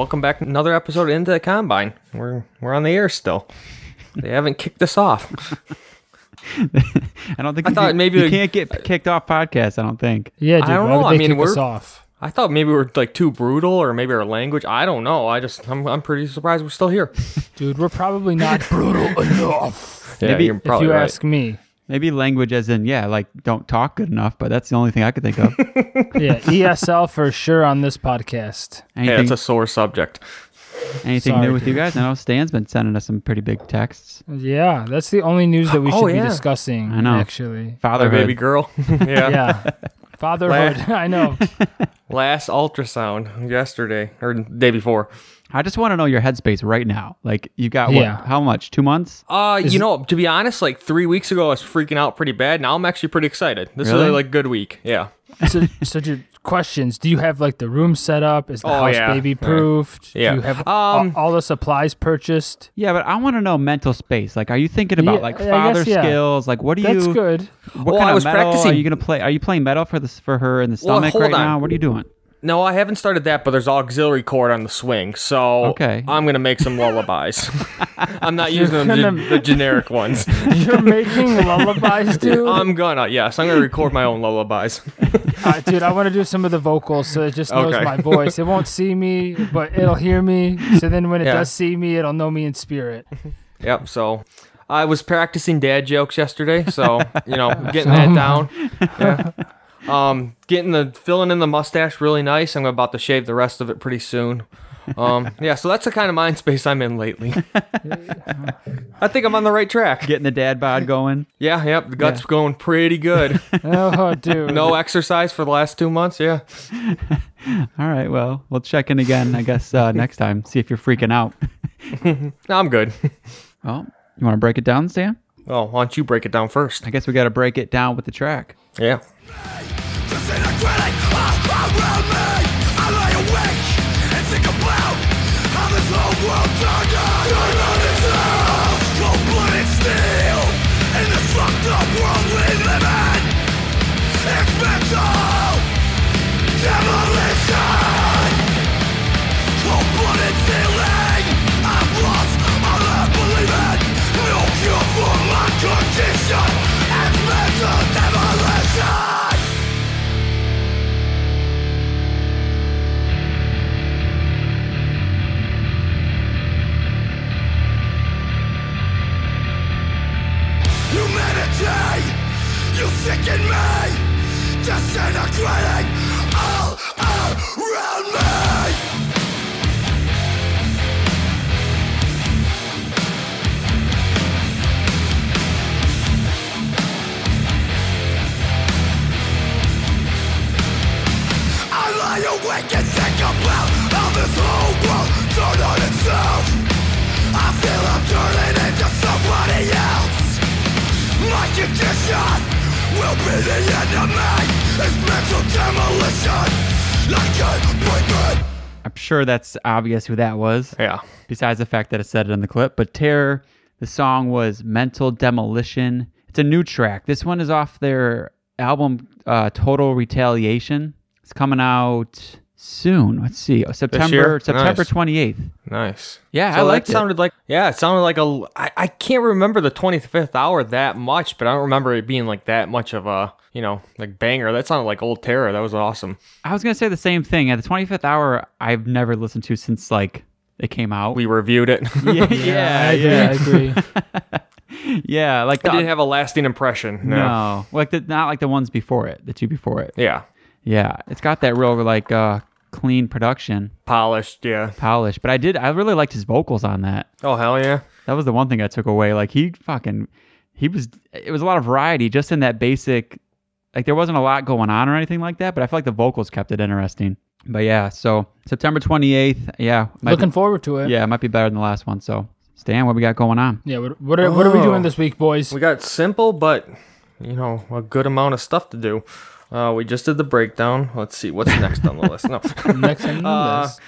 welcome back. Another episode into the combine. We're we're on the air still. They haven't kicked us off. I don't think I thought can- maybe you we- can't get kicked off podcasts. I don't think. Yeah, dude. I don't why know. I they mean, us we're- off? I thought maybe we're like too brutal, or maybe our language. I don't know. I just I'm I'm pretty surprised we're still here. Dude, we're probably not brutal enough. Yeah, Maybe you're if If you right. ask me. Maybe language as in yeah, like don't talk good enough. But that's the only thing I could think of. Yeah, ESL for sure on this podcast. Hey, it's a sore subject. anything Sorry, new with you guys? I know Stan's been sending us some pretty big texts. Yeah, that's the only news that we Oh, should yeah. be discussing. I know. actually. My Fatherhood. baby girl. yeah. Yeah, fatherhood. I know. Last ultrasound yesterday or day before. I just want to know your headspace right now. Like you got what? Yeah. How much? Two months? Uh, Is you it- know, to be honest, like three weeks ago, I was freaking out pretty bad. Now I'm actually pretty excited. This Really? is a like good week. Yeah. So, so your questions? Do you have like the room set up? Is the Oh, house yeah. baby proofed? Yeah. Do you have Um, all, all the supplies purchased? Yeah, but I want to know mental space. Like, are you thinking about Yeah, like I guess, father yeah. skills? Like, what do you? That's good. What Well, kind I of was metal are you gonna play? Are you playing metal for this for her in the stomach hold right on. now? What are you doing? No, I haven't started that, but there's auxiliary cord on the swing, so Okay. I'm gonna make some lullabies. I'm not using them, the generic ones. You're making lullabies, dude. I'm gonna, yes, I'm gonna record my own lullabies. Dude, I want to do some of the vocals so it just knows Okay. my voice. It won't see me, but it'll hear me. So then when it Yeah. does see me, it'll know me in spirit. Yep. So I was practicing dad jokes yesterday, so you know, getting that down. Yeah. Um, getting the filling in the mustache really nice. I'm about to shave the rest of it pretty soon. Um, yeah. So that's the kind of mind space I'm in lately. I think I'm on the right track. Getting the dad bod going. Yeah. Yep. The guts going pretty good. Oh, dude. No exercise for the last two months. Yeah. All right. Well, we'll check in again. I guess uh, next time. See if you're freaking out. No, I'm good. Well, you want to break it down, Stan? Well, why don't you break it down first? I guess we got to break it down with the track. Yeah. Disintegrating all around Humanity, you sicken me. Disintegrating all around me. I lie awake and think about how this whole world turned on itself. I feel I'm turning into somebody else My condition will be the end of me It's mental demolition I can't break it I'm sure that's obvious who that was. Yeah. Besides the fact that it said it in the clip, but Terror, the song was "Mental Demolition." It's a new track. This one is off their album uh, "Total Retaliation." It's coming out soon. Let's see, Oh, September year? September Nice. twenty eighth. Nice. Yeah, so I liked that it. sounded like yeah, it sounded like a. I, I can't remember the twenty fifth hour that much, but I don't remember it being like that much of a you know like banger. That sounded like old Terror. That was awesome. I was gonna say the same thing. At the twenty fifth hour, I've never listened to since like it came out. We reviewed it. yeah, Yeah, yeah, I agree. I agree. yeah. Like it didn't have a lasting impression. No. no, like the, not like the ones before it, the two before it. Yeah. Yeah, it's got that real like uh clean production, Polished. Yeah. polished. But I did, I really liked his vocals on that. Oh hell yeah. That was the one thing I took away. Like he fucking, he was. It was a lot of variety just in that basic. Like there wasn't a lot going on or anything like that, but I feel like the vocals kept it interesting. But yeah, so September twenty eighth. Yeah, might Looking be, forward to it. yeah, it might be better than the last one. So Stan, what we got going on? Yeah. What, what, are, what are we Oh. doing this week, boys? We got simple, but you know a good amount of stuff to do. Uh, we just did the breakdown. Let's see what's next on the list. No. Next on the Uh, list.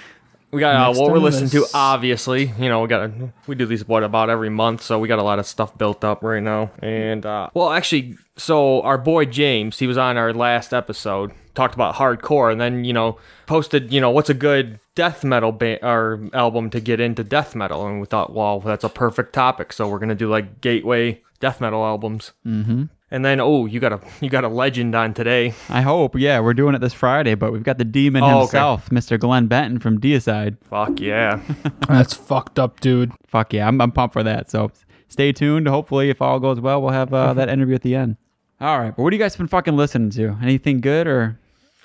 We got uh, what we're listening to. Obviously, you know we got we do these what about every month, so we got a lot of stuff built up right now. And uh, well, actually, so our boy James, he was on our last episode, talked about hardcore, and then you know posted you know what's a good death metal ba- or album to get into death metal, and we thought, well, that's a perfect topic, so we're gonna do like gateway death metal albums. Mm-hmm. And then oh, you got a you got a legend on today. I hope. Yeah, we're doing it this Friday, but we've got the demon Oh, okay. himself, Mr. Glenn Benton from Deicide. Fuck yeah. That's fucked up, dude. Fuck yeah, I'm, I'm pumped for that. So stay tuned. Hopefully, if all goes well, we'll have uh, that interview at the end. All right, but what do you guys been fucking listening to? Anything good or?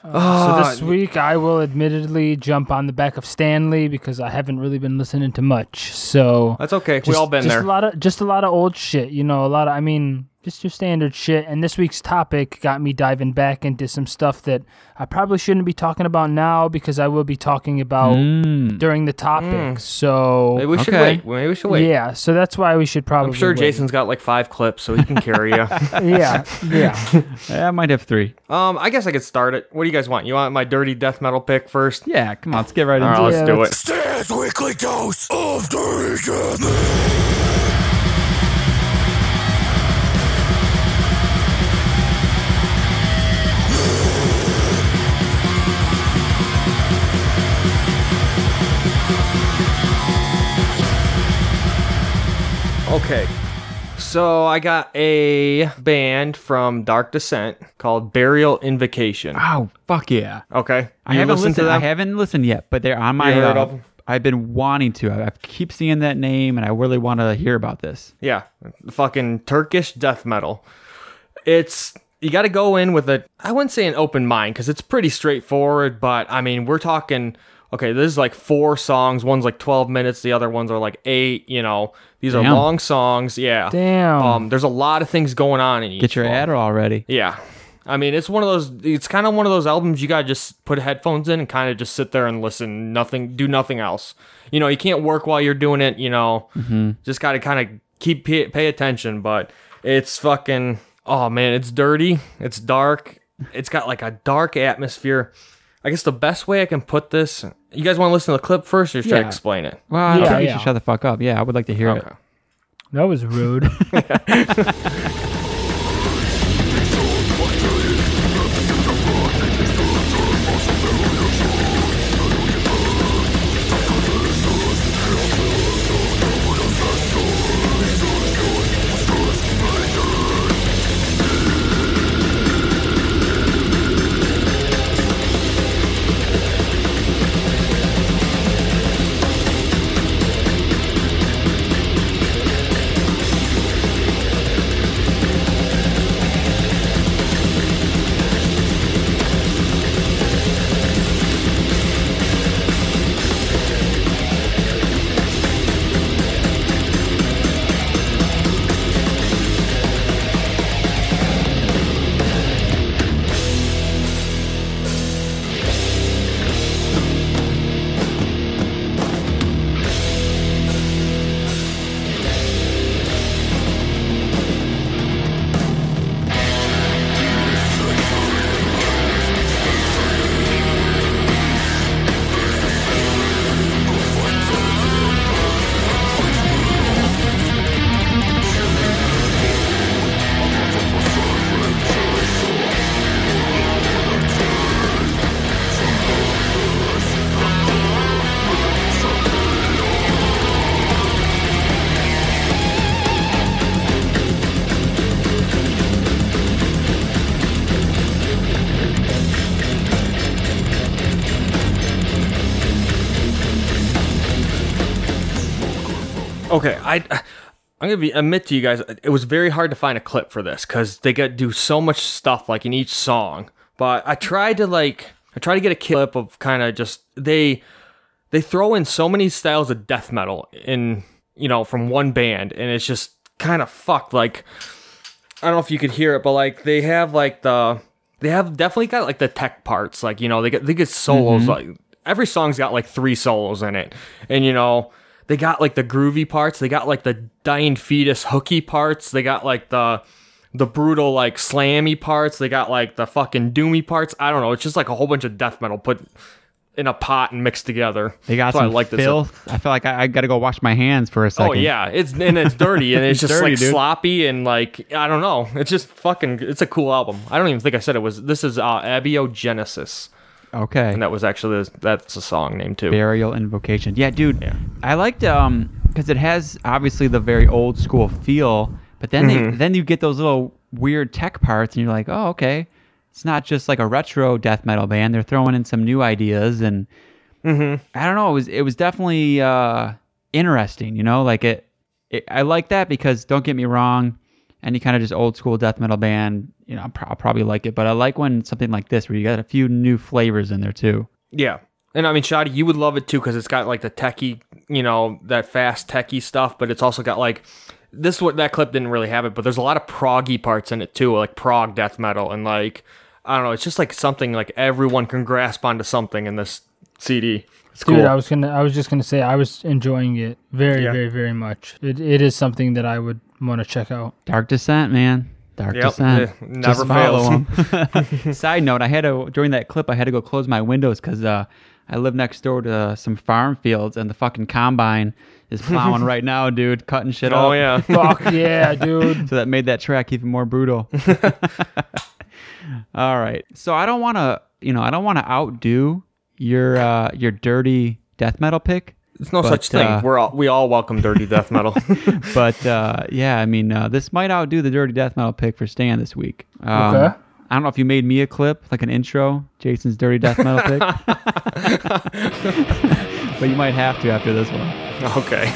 so this week I will admittedly jump on the back of Stanley because I haven't really been listening to much. So That's okay. we just, all been just there. a lot of just a lot of old shit. You know, a lot of I mean, just your standard shit. And this week's topic got me diving back into some stuff that I probably shouldn't be talking about now because I will be talking about Mm. during the topic. So Maybe we should Okay. wait. Maybe we should wait. yeah, so that's why we should probably. I'm sure wait. Jason's got like five clips, so he can carry you. Yeah, yeah. I might have three. um, I guess I could start it. What do you guys want? You want my dirty death metal pick first? Yeah, come on, let's get right All into right, it. let's Yeah, do let's- it. Stan's weekly dose of dirty death. Okay. So I got a band from Dark Descent called Burial Invocation. Oh fuck yeah! Okay. I haven't listened listened. to I haven't listened yet, but they're on my. You heard uh, of 'em? I've been wanting to. I, I keep seeing that name, and I really want to hear about this. Yeah, fucking Turkish death metal. It's you got to go in with a I wouldn't say an open mind because it's pretty straightforward, but I mean we're talking. Okay, this is like four songs. One's like twelve minutes. The other ones are like eight. You know, these are long songs. Yeah. Damn. Um, there's a lot of things going on in each. Get your one. Adderall already. Yeah. I mean, it's one of those. It's kind of one of those albums you gotta just put headphones in and kind of just sit there and listen. Nothing, do nothing else. You know, you can't work while you're doing it. You know, just gotta kind of keep pay, pay attention. But it's fucking. Oh man, it's dirty. It's dark. It's got like a dark atmosphere. I guess the best way I can put this. You guys want to listen to the clip first, or should I Yeah. explain it? Well, I Yeah, think you yeah. should shut the fuck up. Yeah, I would like to hear Okay. it. that was rude. I'm gonna be admit to you guys, it was very hard to find a clip for this because they got do so much stuff like in each song. But I tried to like I tried to get a clip of kind of just they they throw in so many styles of death metal in you know from one band, and it's just kind of fucked. Like I don't know if you could hear it, but like they have like the they have definitely got like the tech parts. Like you know they get they get solos. Mm-hmm. Like every song's got like three solos in it, and you know they got like the groovy parts. They got like the dying fetus hooky parts. They got like the the brutal like slammy parts. They got like the fucking doomy parts. I don't know. It's just like a whole bunch of death metal put in a pot and mixed together. They got why some I like this. filth. I feel like I, I got to go wash my hands for a second. Oh yeah, it's and it's dirty and it's, It's just dirty, like dude. sloppy and like I don't know. It's just fucking. It's a cool album. I don't even think I said it was. This is uh, Abiogenesis, Okay. and that was actually that's a song name too. Burial Invocation. Yeah, dude. Yeah. I liked um because it has obviously the very old school feel, but then Mm-hmm. they, then you get those little weird tech parts, and you're like, oh okay, it's not just like a retro death metal band. They're throwing in some new ideas, and Mm-hmm. I don't know. It was it was definitely uh interesting. You know, like it. it I like that because don't get me wrong. Any kind of just old school death metal band, you know, I'll, pro- I'll probably like it. But I like when something like this, where you got a few new flavors in there too. Yeah. And I mean, Shoddy, you would love it too because it's got like the techie, you know, that fast techie stuff, but it's also got like this. What that clip didn't really have it, but there's a lot of proggy parts in it too, like prog death metal, and like I don't know, it's just like something like everyone can grasp onto something in this CD. It's Dude, cool. I was gonna, I was just gonna say, I was enjoying it very, Yeah. very, very much. It, it is something that I would want to check out. Dark Descent, man. Dark Yep, Descent. it never Just follow fails. 'em. Side note: I had to during that clip, I had to go close my windows because uh, I live next door to some farm fields, and the fucking combine is plowing right now, dude, cutting shit oh up. yeah. Fuck yeah, dude. So that made that track even more brutal. All right. So I don't want to, you know, I don't want to outdo your uh, your dirty death metal pick. There's no But, such thing. uh, We're all, we all welcome dirty death metal. but uh, yeah, I mean, uh, this might outdo the Dirty Death Metal pick for Stan this week. Um, Okay. I don't know if you made me a clip, like an intro, Jason's Dirty Death Metal pick. but you might have to after this one. okay.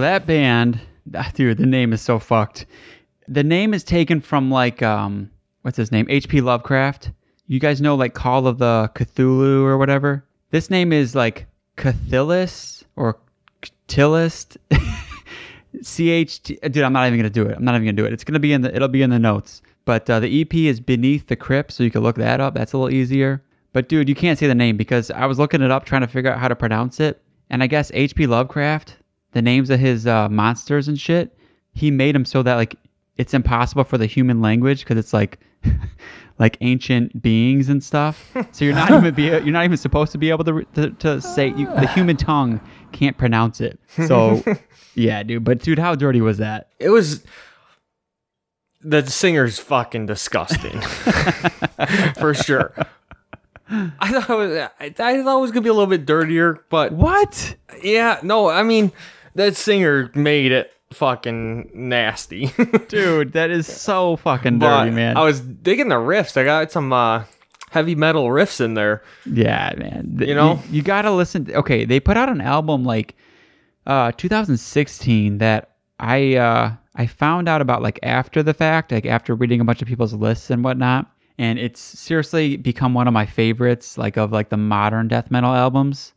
That band, ah, dude, the name is so fucked. The name is taken from like um what's his name? HP Lovecraft. You guys know like Call of the Cthulhu or whatever? This name is like Cthulhus or Cthulhist. C H T dude, I'm not even gonna do it. I'm not even gonna do it. It's gonna be in the it'll be in the notes. But uh, the EP is Beneath the Crypt, so you can look that up. That's a little easier. But dude, you can't say the name because I was looking it up trying to figure out how to pronounce it. And I guess H.P. Lovecraft, the names of his uh, monsters and shit, he made them so that like it's impossible for the human language because it's like like ancient beings and stuff. So you're not even be you're not even supposed to be able to to, to say you, the human tongue can't pronounce it. So yeah, dude. But dude, how dirty was that? It was the singer's fucking disgusting, for sure. I thought it was, I, I thought it was gonna be a little bit dirtier, but What? yeah, no, I mean that singer made it fucking nasty. Dude, that is so fucking but dirty, man. I was digging the riffs. I got some uh, heavy metal riffs in there. Yeah, man. You know? you, you gotta listen. okay, they put out an album like uh 2016 that I uh, I found out about like after the fact, like after reading a bunch of people's lists and whatnot, and it's seriously become one of my favorites, like of like the modern death metal albums.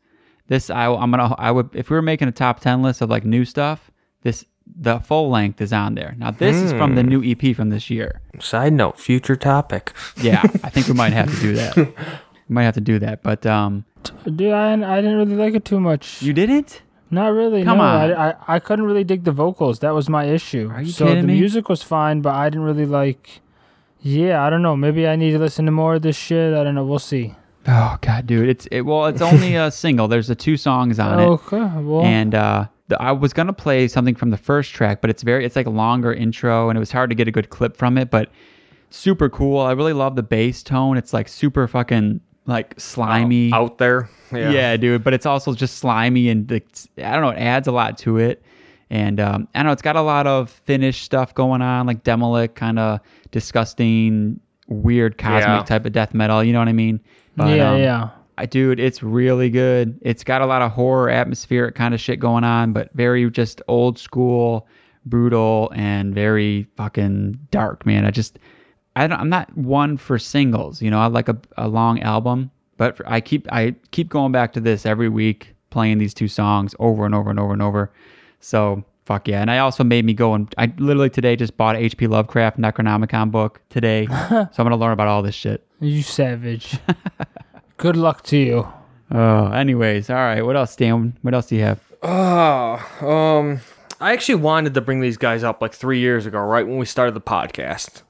This I I'm gonna I would if we were making a top ten list of like new stuff, this the full length is on there. Now this is from the new EP from this year. Side note, future topic. Yeah, I think we might have to do that. We might have to do that, but um, Dude, I, I didn't really like it too much. you didn't. Not really. Come no, on. I, I I couldn't really dig the vocals. That was my issue. Are you so kidding the me? music was fine, but I didn't really like. Yeah, I don't know. Maybe I need to listen to more of this shit. I don't know. We'll see. Oh god, dude, it's it. Well, it's only a single. There's the two songs on it. Okay. Well, and uh, the, I was gonna play something from the first track, but it's very it's like a longer intro, and it was hard to get a good clip from it, but super cool. I really love the bass tone. It's like super fucking like slimy. Out there. yeah. Yeah. dude. But it's also just slimy, and like, I don't know, it adds a lot to it. And um, I don't know, it's got a lot of Finnish stuff going on, like Demilich, kind of disgusting, weird cosmic Yeah. type of death metal. You know what I mean? But, yeah, um, yeah. I, dude, it's really good. It's got a lot of horror, atmospheric kind of shit going on, but very just old school, brutal, and very fucking dark, man. I just, I don't, I'm not one for singles. You know, I like a, a long album, but I keep, I keep going back to this every week, playing these two songs over and over and over and over. So fuck yeah. And I also made me go and I literally today just bought HP Lovecraft Necronomicon book today, so I'm gonna learn about all this shit. You savage. Good luck to you. Oh, anyways, all right. What else, Dan? What else do you have? Oh, um, I actually wanted to bring these guys up like three years ago, right when we started the podcast,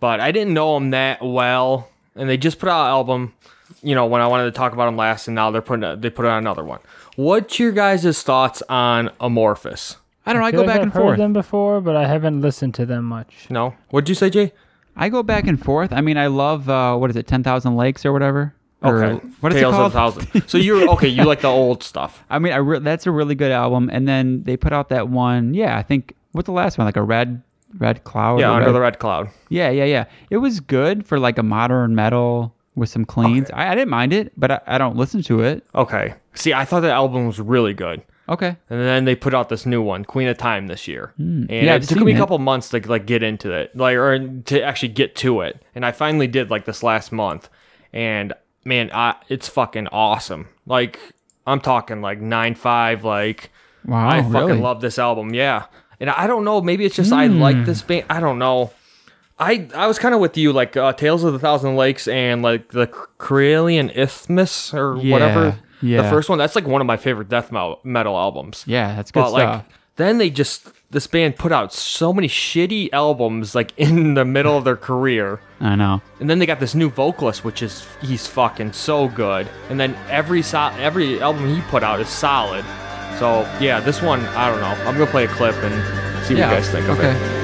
but I didn't know them that well, and they just put out an album. You know, when I wanted to talk about them last, and now they're putting a, they put out another one. What's your guys' thoughts on Amorphis? I don't know. I, feel go like back I've and heard forth. them before, but I haven't listened to them much. No, what'd you say, Jay? I go back and forth. I mean, I love uh, what is it, Ten Thousand Lakes or whatever. Or, Okay, what is Tales it of called? a Thousand. So you're okay. You like the old stuff. I mean, I re- that's a really good album. And then they put out that one. Yeah, I think what's the last one? Like a red, red cloud. Yeah, under red- the red cloud. Yeah, yeah, yeah. It was good for like a modern metal with some cleans. I, I didn't mind it, but I, I don't listen to it. Okay. See, I thought the album was really good. Okay. And then they put out this new one, Queen of Time, this year. And Hmm. Yeah, I've it took me a couple months to like get into it, like or to actually get to it. And I finally did like this last month. And man, I, it's fucking awesome. Like I'm talking like nine five. Like Wow. I fucking really? love this album. Yeah. And I don't know. Maybe it's just I Hmm. like this band. I don't know. I I was kind of with you, like uh, Tales of the Thousand Lakes and like the Karelian Isthmus or Yeah, whatever. yeah. The first one. That's like one of my favorite death metal, albums. Yeah, that's good But like stuff. then they just this band put out so many shitty albums like in the middle of their career. I know. And then they got this new vocalist which is he's fucking so good. And then every so- every album he put out is solid. So, yeah, this one, I don't know. I'm going to play a clip and see what yeah. you guys think of okay. it.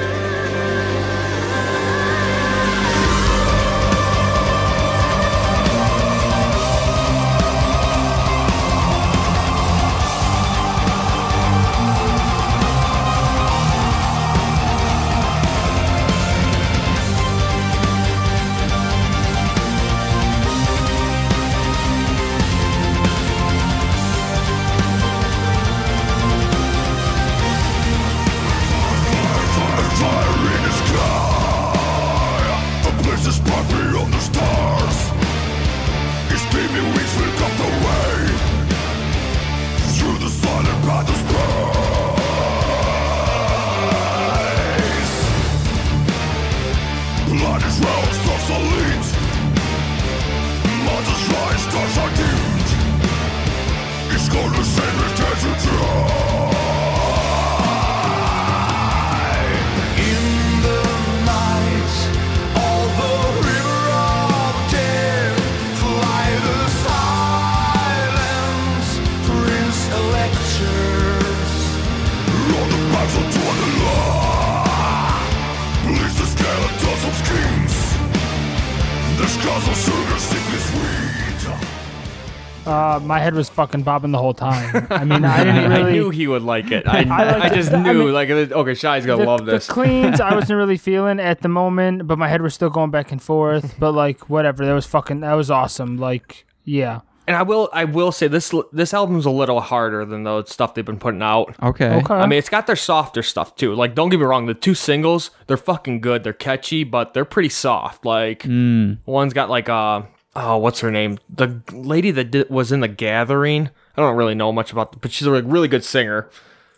Head was fucking bobbing the whole time. I mean, I didn't I knew he would like it. I, I I, liked it. just I knew, mean, like, okay, Shy's going the, to love this. the cleans I wasn't really feeling at the moment, but my head was still going back and forth. But like whatever, that was fucking that was awesome. Like yeah, and I will I will say this this album's a little harder than the stuff they've been putting out. Okay. Okay. I mean, it's got their softer stuff too. Like, don't get me wrong, the two singles they're fucking good. They're catchy, but they're pretty soft. Like, one's got like uh oh, what's her name? The lady that did, was in the Gathering. I don't really know much about, but she's a really good singer.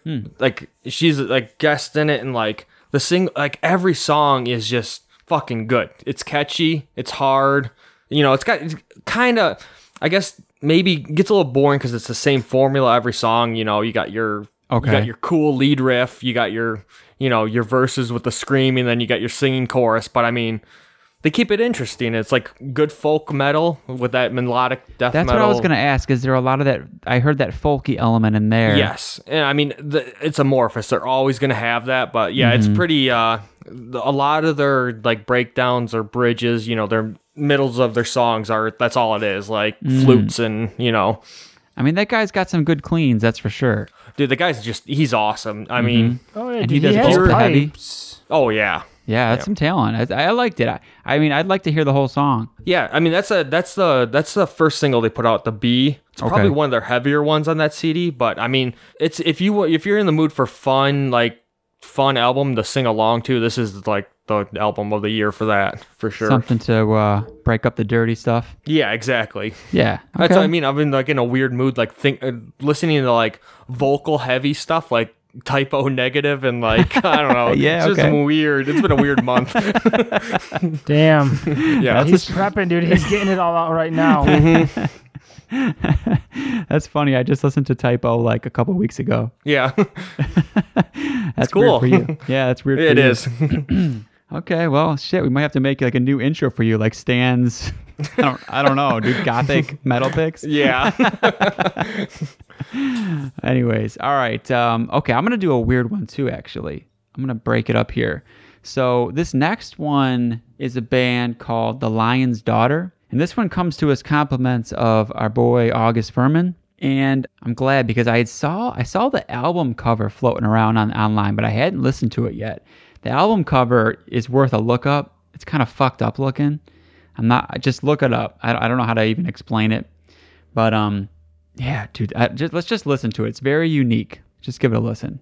Hmm. Like, she's like guest in it, and like the sing, like every song is just fucking good. It's catchy. It's hard. You know, it's got kind of, I guess maybe gets a little boring because it's the same formula every song. You know, you got your Okay. you got your cool lead riff, you got your you know your verses with the screaming, then you got your singing chorus. But I mean, they keep it interesting. It's like good folk metal with that melodic death That's metal. what I was gonna ask. Is there a lot of that? I heard that folky element in there. Yes, and I mean the, it's Amorphis. They're always going to have that, but yeah, Mm-hmm. it's pretty. uh A lot of their like breakdowns or bridges, you know, their middles of their songs are that's all it is, like Mm. flutes and you know, I mean, that guy's got some good cleans. That's for sure. dude, the guy's just he's awesome. I mean, oh yeah, and dude, he he, does has both heavy. pipes. oh yeah, Yeah, that's some talent. I, I liked it. I, I mean, I'd like to hear the whole song. Yeah, I mean that's a that's the that's the first single they put out, the Bee. It's probably one of their heavier ones on that CD, but I mean, it's if you if you're in the mood for fun, like fun album to sing along to, this is like the album of the year for that, for sure. Something to uh, break up the dirty stuff. Yeah, exactly. Yeah. That's what I mean. I've been like in a weird mood, like think uh, listening to like vocal heavy stuff, like Type O Negative and like I don't know. Yeah, it's okay. just weird. It's been a weird month. Damn, yeah, he's prepping, dude. He's getting it all out right now. Mm-hmm. That's funny. I just listened to Type O like a couple weeks ago. yeah, That's cool. for you. Yeah, that's weird. it for you. is. Okay, well, shit. We might have to make like a new intro for you, like Stan's. I don't. I don't know, dude. Gothic metal picks. yeah. Anyways, all right. Um, okay, I'm gonna do a weird one too. Actually, I'm gonna break it up here. So this next one is a band called The Lion's Daughter, and this one comes to us compliments of our boy August Furman. And I'm glad because I saw I saw the album cover floating around on online, but I hadn't listened to it yet. The album cover is worth a look up. It's kind of fucked up looking. I'm not just look it up. I, I don't know how to even explain it, but um, yeah, dude. I, just let's just listen to it. It's very unique. Just give it a listen.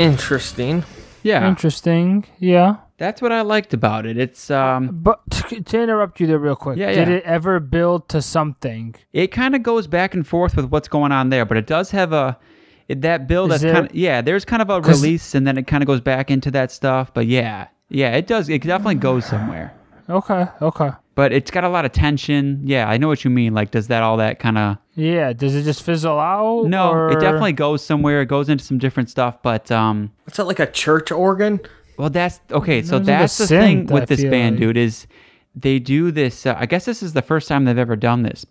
Interesting. Yeah, Interesting. Yeah. that's what I liked about it. It's um, But to, to interrupt you there real quick, Yeah, did yeah. it ever build to something? it kind of goes back and forth with what's going on there, but it does have a it, that build. Is That's kind of yeah. There's kind of a release, and then it kind of goes back into that stuff. But yeah, yeah, it does. It definitely goes somewhere. Okay. Okay. But it's got a lot of tension. Yeah, I know what you mean. Like, does that all that kind of Yeah. Does it just fizzle out? No, or- it definitely goes somewhere. It goes into some different stuff, but um, What's that like a church organ? Well, that's okay. So There's like a that's the thing with I this band, like. dude. Is they do this? Uh, I guess this is the first time they've ever done this.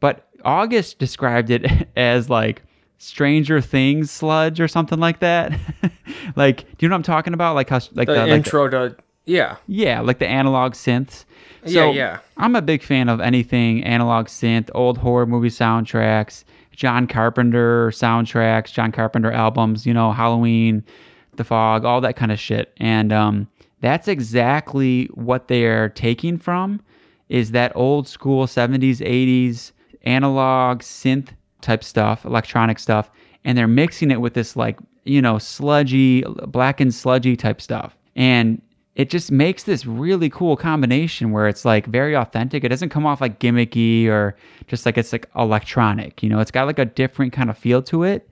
But August described it as like Stranger Things sludge or something like that. like, do you know what I'm talking about? Like how like The the, like the- intro to yeah. yeah, like the analog synths. Yeah, So, yeah. I'm a big fan of anything analog synth, old horror movie soundtracks, John Carpenter soundtracks, John Carpenter albums, you know, Halloween, The Fog, all that kind of shit. And um, that's exactly what they're taking from is that old school 70s, 80s analog synth type stuff, electronic stuff, and they're mixing it with this like, you know, sludgy, black and sludgy type stuff. And it just makes this really cool combination where it's like very authentic. It doesn't come off like gimmicky or just like it's like electronic. You know, it's got like a different kind of feel to it.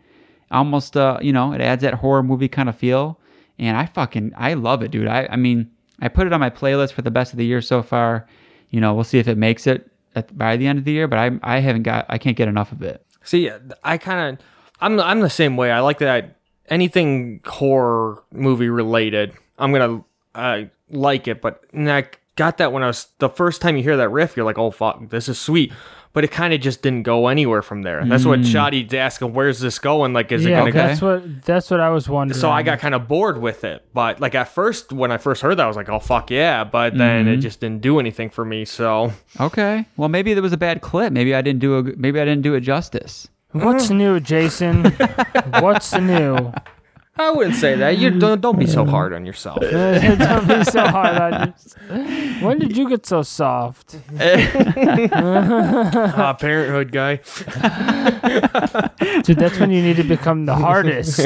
Almost, uh, you know, it adds that horror movie kind of feel. And I fucking, I love it, dude. I, I mean, I put it on my playlist for the best of the year so far. You know, we'll see if it makes it at, by the end of the year, but I, I haven't got, I can't get enough of it. See, I kind of, I'm, I'm the same way. I like that anything horror movie related. I'm gonna uh, like it, but and I got that when I was the first time you hear that riff, you're like, oh fuck, this is sweet. But it kind of just didn't go anywhere from there. That's what Shoddy's asking. Where's this going? Like, is yeah, it gonna? okay. that's what that's what I was wondering. So I got kind of bored with it. But like at first, when I first heard that, I was like, oh fuck yeah. But then it just didn't do anything for me. So Okay. Well, maybe there was a bad clip. Maybe I didn't do a, maybe I didn't do it justice. What's new, Jason? What's new? I wouldn't say that. You don't, don't be so hard on yourself. Don't be so hard on you. When did you get so soft? Ah, parenthood guy. Dude, that's when you need to become the hardest.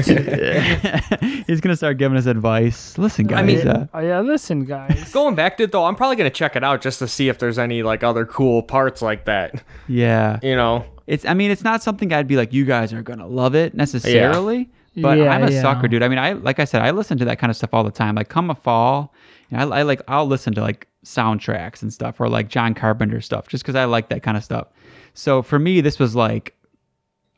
He's gonna start giving us advice. Listen, guys. I mean- uh, Oh yeah, listen, guys. Going back to it though, I'm probably gonna check it out just to see if there's any like other cool parts like that. yeah, You know, it's. I mean, it's not something I'd be like, you guys are gonna love it necessarily. But Yeah, I'm a yeah. sucker, dude. I mean, I like I said, I listen to that kind of stuff all the time. Like, come a fall, you know, I, I like I'll listen to like soundtracks and stuff, or like John Carpenter stuff, just because I like that kind of stuff. So for me, this was like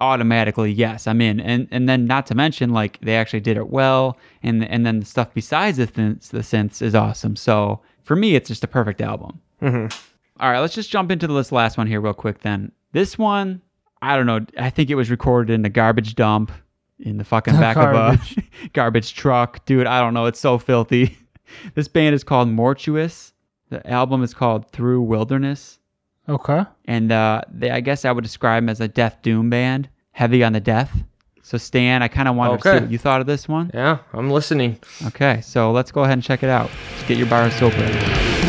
automatically yes i'm in and and then not to mention like they actually did it well and and then the stuff besides the synths, the synths is awesome so for me it's just a perfect album mm-hmm. all right let's just jump into this last one here real quick then this one i don't know i think it was recorded in a garbage dump in the fucking back Garbage. of a garbage truck dude i don't know it's so filthy this band is called mortuous the album is called through wilderness Okay. and uh, they, I guess I would describe them as a death doom band, heavy on the death. So Stan, I kind of wanted to Okay. see what you thought of this one. yeah, I'm listening. Okay, so let's go ahead and check it out. Just get your bar of soap ready.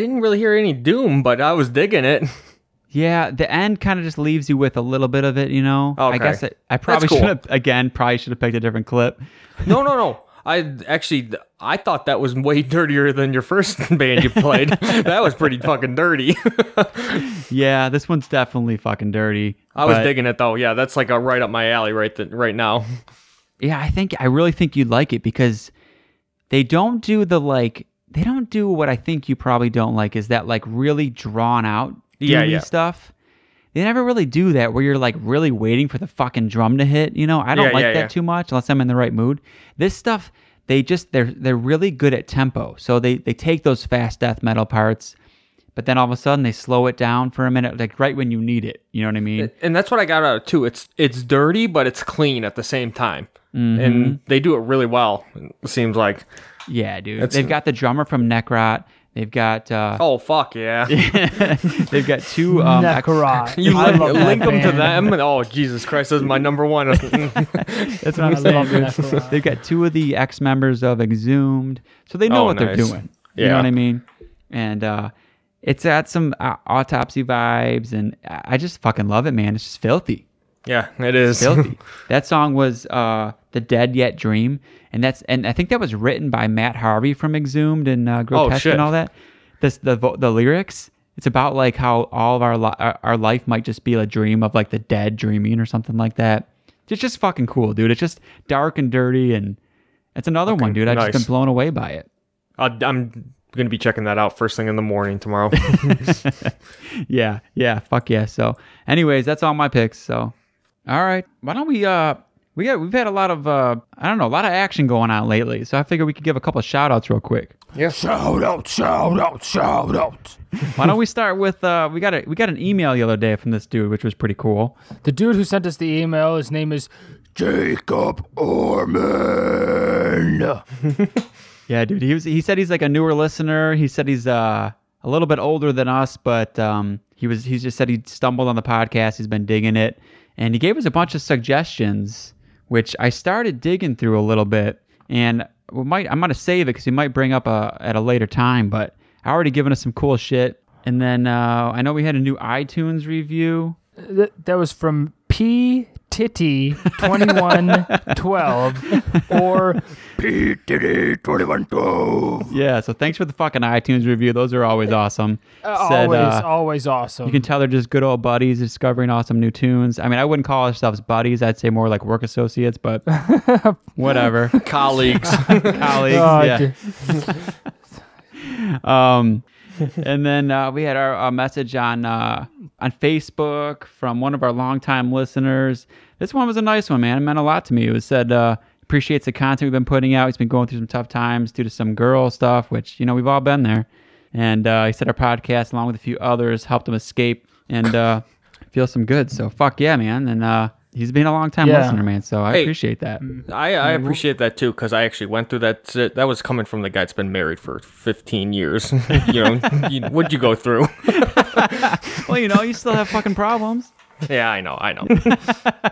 Didn't really hear any doom, but I was digging it. Yeah, the end kind of just leaves you with a little bit of it, you know. I guess I, I probably cool. should have again probably should have picked a different clip. No, no, no. I actually, I thought that was way dirtier than your first band you played. that was pretty fucking dirty. Yeah, this one's definitely fucking dirty. I was digging it though. Yeah, that's like a right up my alley right th- right now. yeah, I think I really think you'd like it because they don't do the like they don't do what I think you probably don't like is that like really drawn out Yeah, yeah. stuff. They never really do that where you're like really waiting for the fucking drum to hit. You know, I don't Yeah, like yeah, that too much unless I'm in the right mood. This stuff, they just they're they're really good at tempo. So they they take those fast death metal parts, but then all of a sudden they slow it down for a minute, like right when you need it. You know what I mean? and that's what I got out of it too. It's it's dirty, but it's clean at the same time, and they do it really well. It seems like. Yeah, dude. That's- They've got the drummer from Necrot. They've got uh, Oh fuck yeah! they've got two um, ex- Necrot. You I link, link them to them, and oh Jesus Christ, this is my number one. That's what I'm saying. love dude. They've got two of the ex members of Exhumed, so they know Oh, what they're nice. doing. You know what I mean? And uh, it's got some uh, autopsy vibes, and I I just fucking love it, man. It's just filthy, yeah, it is. filthy. that song was uh, "The Dead Yet Dream," and that's and I think that was written by Matt Harvey from Exhumed and uh, Grotesque Oh, and all that. This the the lyrics. It's about like how all of our, li- our life might just be a dream of like the dead dreaming or something like that. It's just fucking cool, dude. It's just dark and dirty, and it's another one, dude. I've just nice. been blown away by it. I'll, I'm gonna be checking that out first thing in the morning tomorrow. Yeah, yeah, fuck yeah. So, anyways, that's all my picks. So, all right, why don't we? uh we got we've had a lot of uh I don't know a lot of action going on lately, so I figure we could give a couple of shout outs real quick. Yeah. Shout out, shout out, shout out. Why don't we start with uh we got a we got an email the other day from this dude, which was pretty cool. The dude who sent us the email, his name is Jacob Orman. Yeah, dude. He was he said he's like a newer listener. He said he's uh a little bit older than us, but um he was he just said he stumbled on the podcast. He's been digging it, and he gave us a bunch of suggestions, which I started digging through a little bit, and we might I'm gonna save it because he might bring up a at a later time. But I already given us some cool shit, and then uh, I know we had a new iTunes review. Th- that was from P Titty twenty one twelve or P Titty twenty one twelve. Yeah, so thanks for the fucking iTunes review. Those are always awesome. Said, Always, uh, always awesome. You can tell they're just good old buddies discovering awesome new tunes. I mean, I wouldn't call ourselves buddies. I'd say more like work associates, but whatever. Colleagues. Colleagues. Oh, yeah. Um, and then uh, we had our, our message on uh, on Facebook from one of our longtime listeners. This one was a nice one, man. It meant a lot to me. It was said uh, appreciates the content we've been putting out. He's been going through some tough times due to some girl stuff, which you know we've all been there. And uh, he said our podcast, along with a few others, helped him escape and uh, feel some good. So fuck yeah, man. And uh, he's been a long time Yeah. listener, man. So I Hey. appreciate that. Mm-hmm. I, I mm-hmm. appreciate that too because I actually went through that. That was coming from the guy that's been married for 15 years. you know, you, what'd you go through? Well, you know, you still have fucking problems. yeah, I know, I know.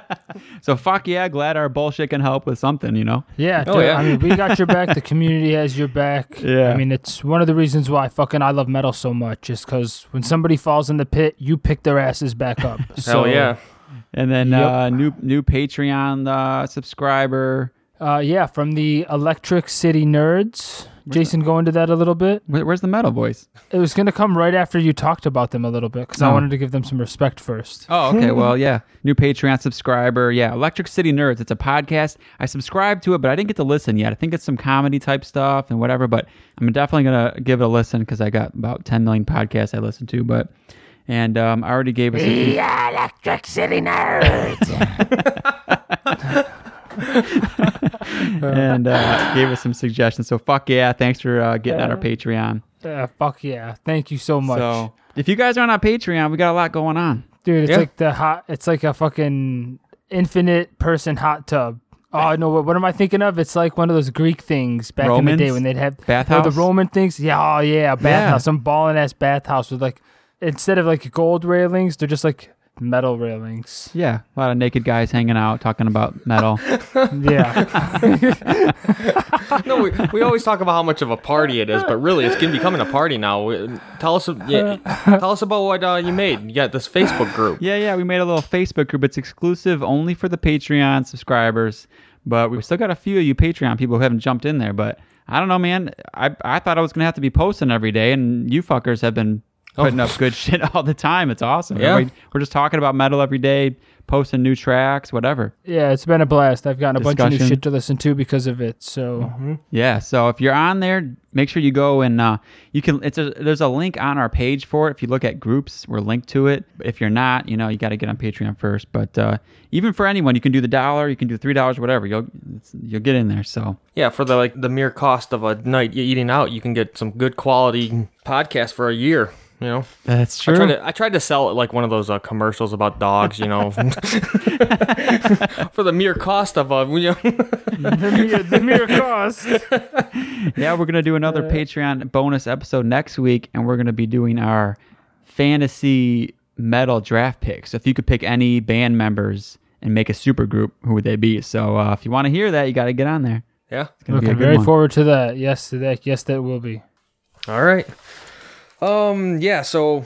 So fuck yeah, glad our bullshit can help with something, you know. Yeah, Oh, yeah. I mean, we got your back. The community has your back. Yeah. I mean, it's one of the reasons why fucking I love metal so much, is because when somebody falls in the pit, you pick their asses back up. So, Hell yeah. And then Yep. uh, new new Patreon uh, subscriber. Uh, yeah, from the Electric City Nerds. Jason, go into that a little bit. Where, where's the metal voice? It was going to come right after you talked about them a little bit because I Oh. wanted to give them some respect first. Oh, okay. well, yeah, new Patreon subscriber. Yeah, Electric City Nerds. It's a podcast. I subscribed to it, but I didn't get to listen yet. I think it's some comedy type stuff and whatever. But I'm definitely gonna give it a listen because I got about 10 million podcasts I listen to. But and um, I already gave us. A few, Electric City Nerds. and uh, gave us some suggestions. So fuck yeah, thanks for uh, getting on our Patreon. uh, fuck yeah. Thank you so much. So if you guys aren't on Patreon, we got a lot going on. Dude, it's Yeah. like the hot. It's like a fucking infinite person hot tub. Oh no! What, what am I thinking of? It's like one of those Greek things back in the day when they'd have Bathhouse? Oh, the Roman things. Yeah, oh yeah, a bathhouse. Yeah. Some ballin' ass bathhouse with like instead of like gold railings, they're just like metal railings. Yeah, a lot of naked guys hanging out talking about metal. Yeah, No, we, we always talk about how much of a party it is, but really, it's gonna becoming a party now. Tell us, yeah, tell us about what uh, you made. You got this Facebook group. Yeah, yeah, we made a little Facebook group. It's exclusive only for the Patreon subscribers, but we've still got a few of you Patreon people who haven't jumped in there. But I don't know, man. I I thought I was gonna have to be posting every day, and you fuckers have been putting up good shit all the time. It's awesome. Yeah. We're just talking about metal every day, posting new tracks, whatever. Yeah, it's been a blast. I've gotten a bunch of new shit to listen to because of it. So Yeah. So if you're on there, make sure you go and uh, you can. It's a there's a link on our page for it. If you look at groups, we're linked to it. If you're not, you know, you got to get on Patreon first. But uh, even for anyone, you can do the dollar, you can do three dollars, whatever. You'll it's, you'll get in there. So Yeah, for the like the mere cost of a night eating out, you can get some good quality podcast for a year. You know, that's I true. tried to I tried to sell it like one of those uh, commercials about dogs. You know, for the mere cost of a you know. the mere, the mere cost. Yeah, we're gonna do another Patreon bonus episode next week, and we're gonna be doing our fantasy metal draft picks. So if you could pick any band members and make a super group, who would they be? So uh, if you want to hear that, you got to get on there. yeah. It's gonna Looking good very one. forward to that. Yes, to that. Yes, that will be. All right. Um. Yeah. So,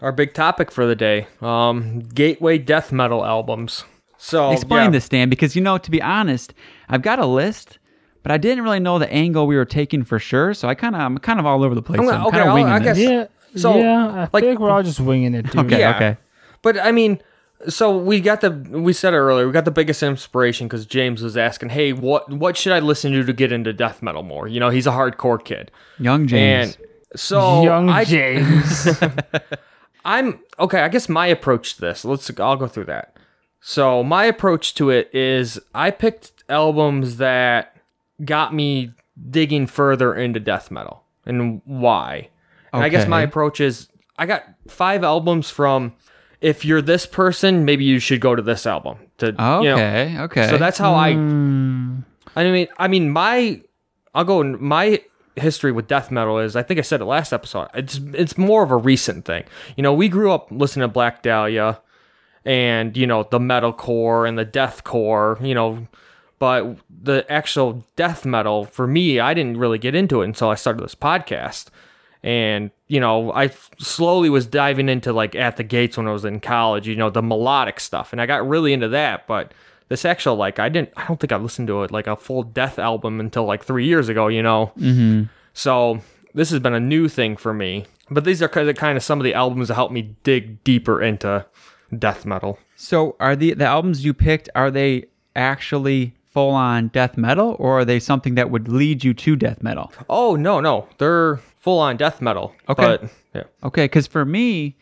our big topic for the day: um, gateway death metal albums. So Explain yeah. this, Dan, because you know, to be honest, I've got a list, but I didn't really know the angle we were taking for sure. So I kind of, I'm kind of all over the place. I'm so I'm okay, kind of winging I this. Yeah. So, yeah, I like- think we're all just winging it, dude. Okay, Yeah. okay. But I mean, so we got the we said it earlier. We got the biggest inspiration because James was asking, "Hey, what what should I listen to to get into death metal more?" You know, he's a hardcore kid, Young James. and so Young I, James. I'm okay. I guess my approach to this. Let's. I'll go through that. So my approach to it is I picked albums that got me digging further into death metal and why. And I guess my approach is I got five albums from. If you're this person, maybe you should go to this album. To you know, okay, okay. so that's how I. Hmm. I mean, I mean, my. I'll go. My history with death metal is. I think I said it last episode. It's it's more of a recent thing. You know, we grew up listening to Black Dahlia, and you know the metalcore and the deathcore. You know, but the actual death metal for me, I didn't really get into it until I started this podcast. And you know, I slowly was diving into like at the gates when I was in college. You know, the melodic stuff, and I got really into that. But this actual like, I didn't. I don't think I listened to it like a full death album until like three years ago. You know, mm-hmm. so this has been a new thing for me. But these are kind of kind of some of the albums that helped me dig deeper into death metal. So are the the albums you picked are they actually full on death metal or are they something that would lead you to death metal? Oh no, no, they're full on death metal. Okay. but, yeah. Okay, cuz for me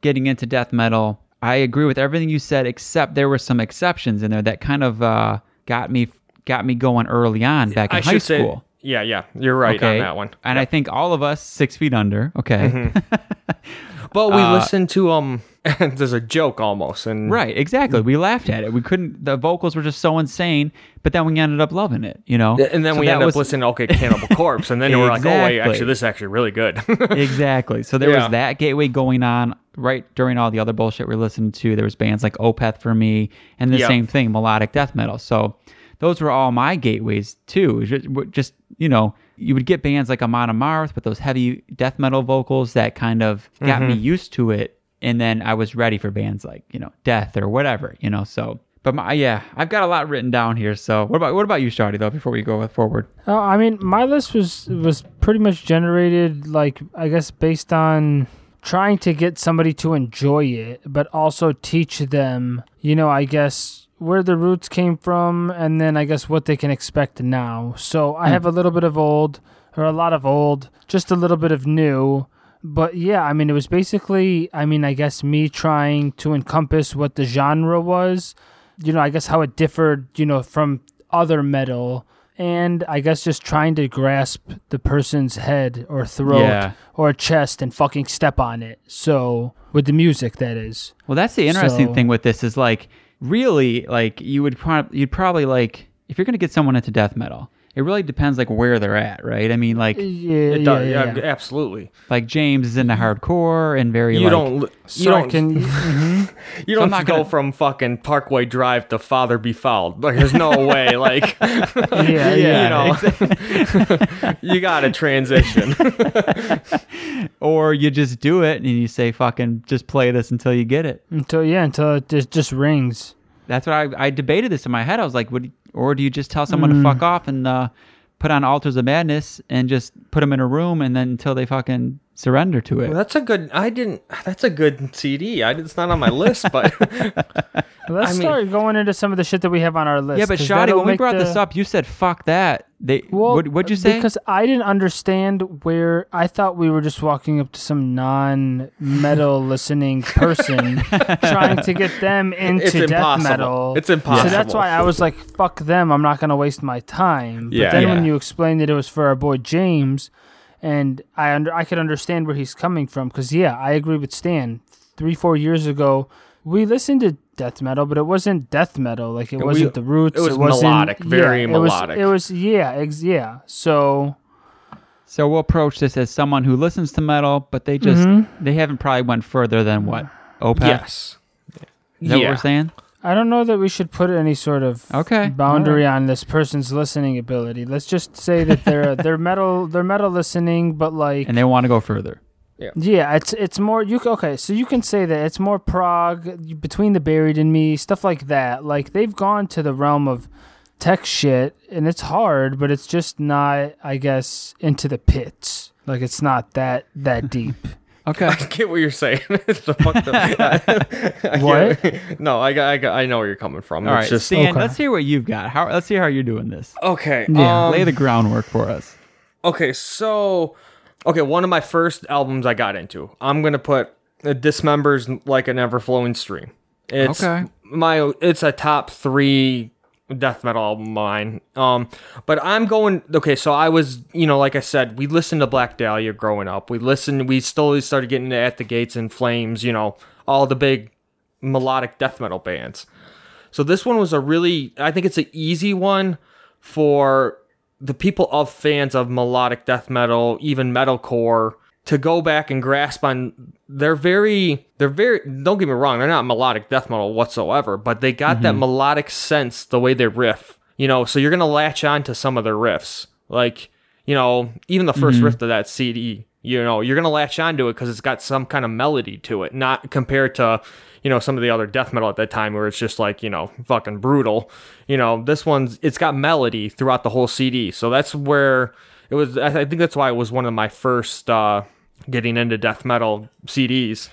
getting into death metal, I agree with everything you said except there were some exceptions in there that kind of uh, got me got me going early on back in I high school. say, yeah, yeah, you're right okay. on that one. And I think all of us 6 feet under, okay. Mm-hmm. But we Uh, listened to um. there's a joke almost, and Right, exactly. We laughed at it. We couldn't. The vocals were just so insane, but then we ended up loving it. You know, And then So we ended up was- listening to okay, Cannibal Corpse, and then we were like, oh wait, actually, this is actually really good. exactly. So there Yeah. was that gateway going on right during all the other bullshit we are listening to. There was bands like Opeth for me, and the Yep. same thing, melodic death metal. So those were all my gateways too. Just, just you know, you would get bands like Amon Amarth with those heavy death metal vocals that kind of got me used to it, and then I was ready for bands like you know Death or whatever. You know, so. But my, yeah, I've got a lot written down here. So what about what about you, Shardy? Though, before we go forward, Uh, I mean, my list was was pretty much generated, like I guess, based on trying to get somebody to enjoy it, but also teach them, you know, I guess where the roots came from, and then I guess what they can expect now. So I have hmm. a little bit of old, or a lot of old, just a little bit of new. But yeah, I mean, it was basically, I mean, I guess me trying to encompass what the genre was, you know, I guess how it differed, you know, from other metal and I guess just trying to grasp the person's head or throat Yeah. or chest and fucking step on it. So with the music, that is. Well, that's the interesting So- thing with this is like really like you would prob- you'd probably like if you're gonna get someone into death metal, it really depends like where they're at, right? I mean, like Yeah, it yeah, does, yeah. yeah, yeah. absolutely. like James is into hardcore and very You like don't, li- you don't, can, you don't not go gonna- from fucking Parkway Drive to Father Befouled. Like, there's no way. Like, yeah, yeah. you know, you got to transition. or you just do it and you say fucking just play this until you get it. Until yeah, until it just, just rings. That's what I I debated this in my head. I was like, would or do you just tell someone to fuck off and uh, put on Altars of Madness and just put them in a room and then until they fucking surrender to it. Well, that's a good. I didn't. That's a good CD. I, it's not on my list, but Let's I mean- start going into some of the shit that we have on our list. yeah, but Shoddy, that'll when we brought the- this up, you said "fuck that." They Well, what, what'd you say? Because I didn't understand where I thought we were just walking up to some non-metal listening person trying to get them into it's death impossible. metal. It's impossible. So that's why I was like, "Fuck them! I'm not gonna waste my time." But Yeah. then when you explained that it was for our boy James, and I under I could understand where he's coming from because yeah, I agree with Stan. Three four years ago, we listened to death metal, but it wasn't death metal. Like it we- wasn't the roots. it was wasn't- melodic, very yeah, melodic. It was, it was yeah, ex- yeah. So so we'll approach this as someone who listens to metal, but they just Mm-hmm. they haven't probably went further than what Opeth. yes. Is that what yeah. we're saying? I don't know that we should put any sort of Okay, boundary on this person's listening ability. Let's just say that they're they're metal they're metal listening, but like And they want to go further. Yeah, Yeah, it's it's more you c- okay. So you can say that it's more prog between the buried and me stuff like that. Like they've gone to the realm of tech shit, and it's hard, but it's just not, I guess, into the pits. Like it's not that that deep. Okay. I get what you're saying. It's the fucked up- I What? No, I got, I got, I know where you're coming from. All it's right, just Stan. Okay. Let's hear what you've got. How? Let's see how you're doing this. okay. Yeah. um, Lay the groundwork for us. Okay, so okay, one of my first albums I got into. I'm gonna put uh, Dismember's like an ever flowing stream. It's Okay. my it's a top three death metal album of mine. Um, but I'm going okay. So I was, you know, like I said, we listened to Black Dahlia growing up. We listened. We slowly started getting to At the Gates and Flames. You know, all the big melodic death metal bands. So this one was a really, I think it's an easy one for the people of fans of melodic death metal, even metalcore, to go back and grasp on. They're very, they're very. Don't get me wrong, they're not melodic death metal whatsoever, but they got that mm-hmm. melodic sense the way they riff. You know, so you're gonna latch on to some of their riffs, like you know, even the 1st mm-hmm. riff of that CD. You know, you're gonna latch onto it because it's got some kind of melody to it, not compared to you know some of the other death metal at that time where it's just like you know fucking brutal. You know, this one's it's got melody throughout the whole CD, so that's where it was. I think that's why it was one of my first uh, getting into death metal CDs.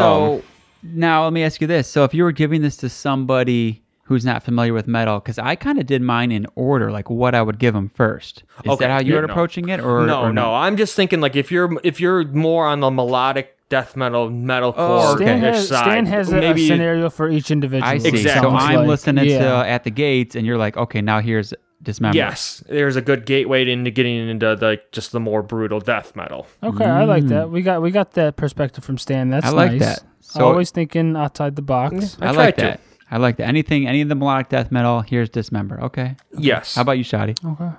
So Um, now let me ask you this: So if you were giving this to somebody who's not familiar with metal, because I kind of did mine in order, like what I would give them first. Is Okay, that how you yeah, were no. approaching it, or no, or no, I'm just thinking like if you're if you're more on the melodic death metal metalcore Oh, okay. Stan has, side, Stan has a, a scenario for each individual. I see. Exactly. So I'm like. listening to Yeah. at the gates, and you're like, okay, now here's dismember. Yes, there's a good gateway into getting into like just the more brutal death metal. Okay, I like that. We got we got that perspective from Stan. That's I like nice. that. So- Always thinking outside the box. I I, tried like to. that. I like that. Anything, any of the melodic death metal, here's dismember. Okay. Yes. How about you, Shoddy? Okay.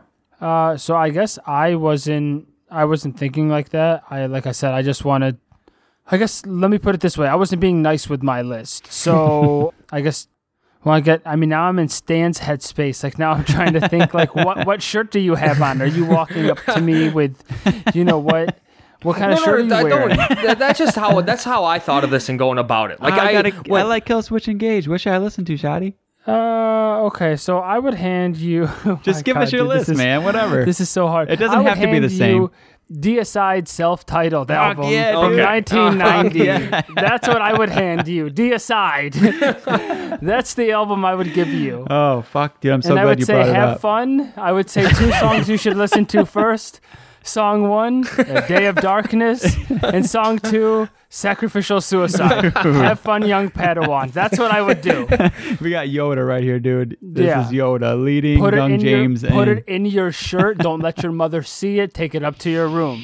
Uh, so I guess I wasn't I wasn't thinking like that. I like I said, I just wanted. I guess let me put it this way: I wasn't being nice with my list. So I guess when I get, I mean, now I'm in Stan's headspace. Like now I'm trying to think, like what what shirt do you have on? Are you walking up to me with, you know what? What kind of No, no, shirt are you I wearing? don't- that's just how that's how I thought of this and going about it. Like I, I, gotta, when- I like Killswitch Engage. What should I listen to, Shoddy? Uh, okay. So I would hand you. oh Just my give us your dude, list, is- man. Whatever. This is so hard. It doesn't have to be the you same. Deicide self-titled Fuck album yeah, from dude. 1990. yeah. That's what I would hand you. Deicide. That's the album I would give you. oh fuck, dude! I'm so and I glad would you say brought it have fun. I would say two songs you should listen to first. Song one, A Day of Darkness, and song two, Sacrificial Suicide. Have fun, young Padawan. That's what I would do. We got Yoda right here, dude. This Yeah. is Yoda leading Put it young in James. your put and- it in your shirt. Don't let your mother see it. Take it up to your room.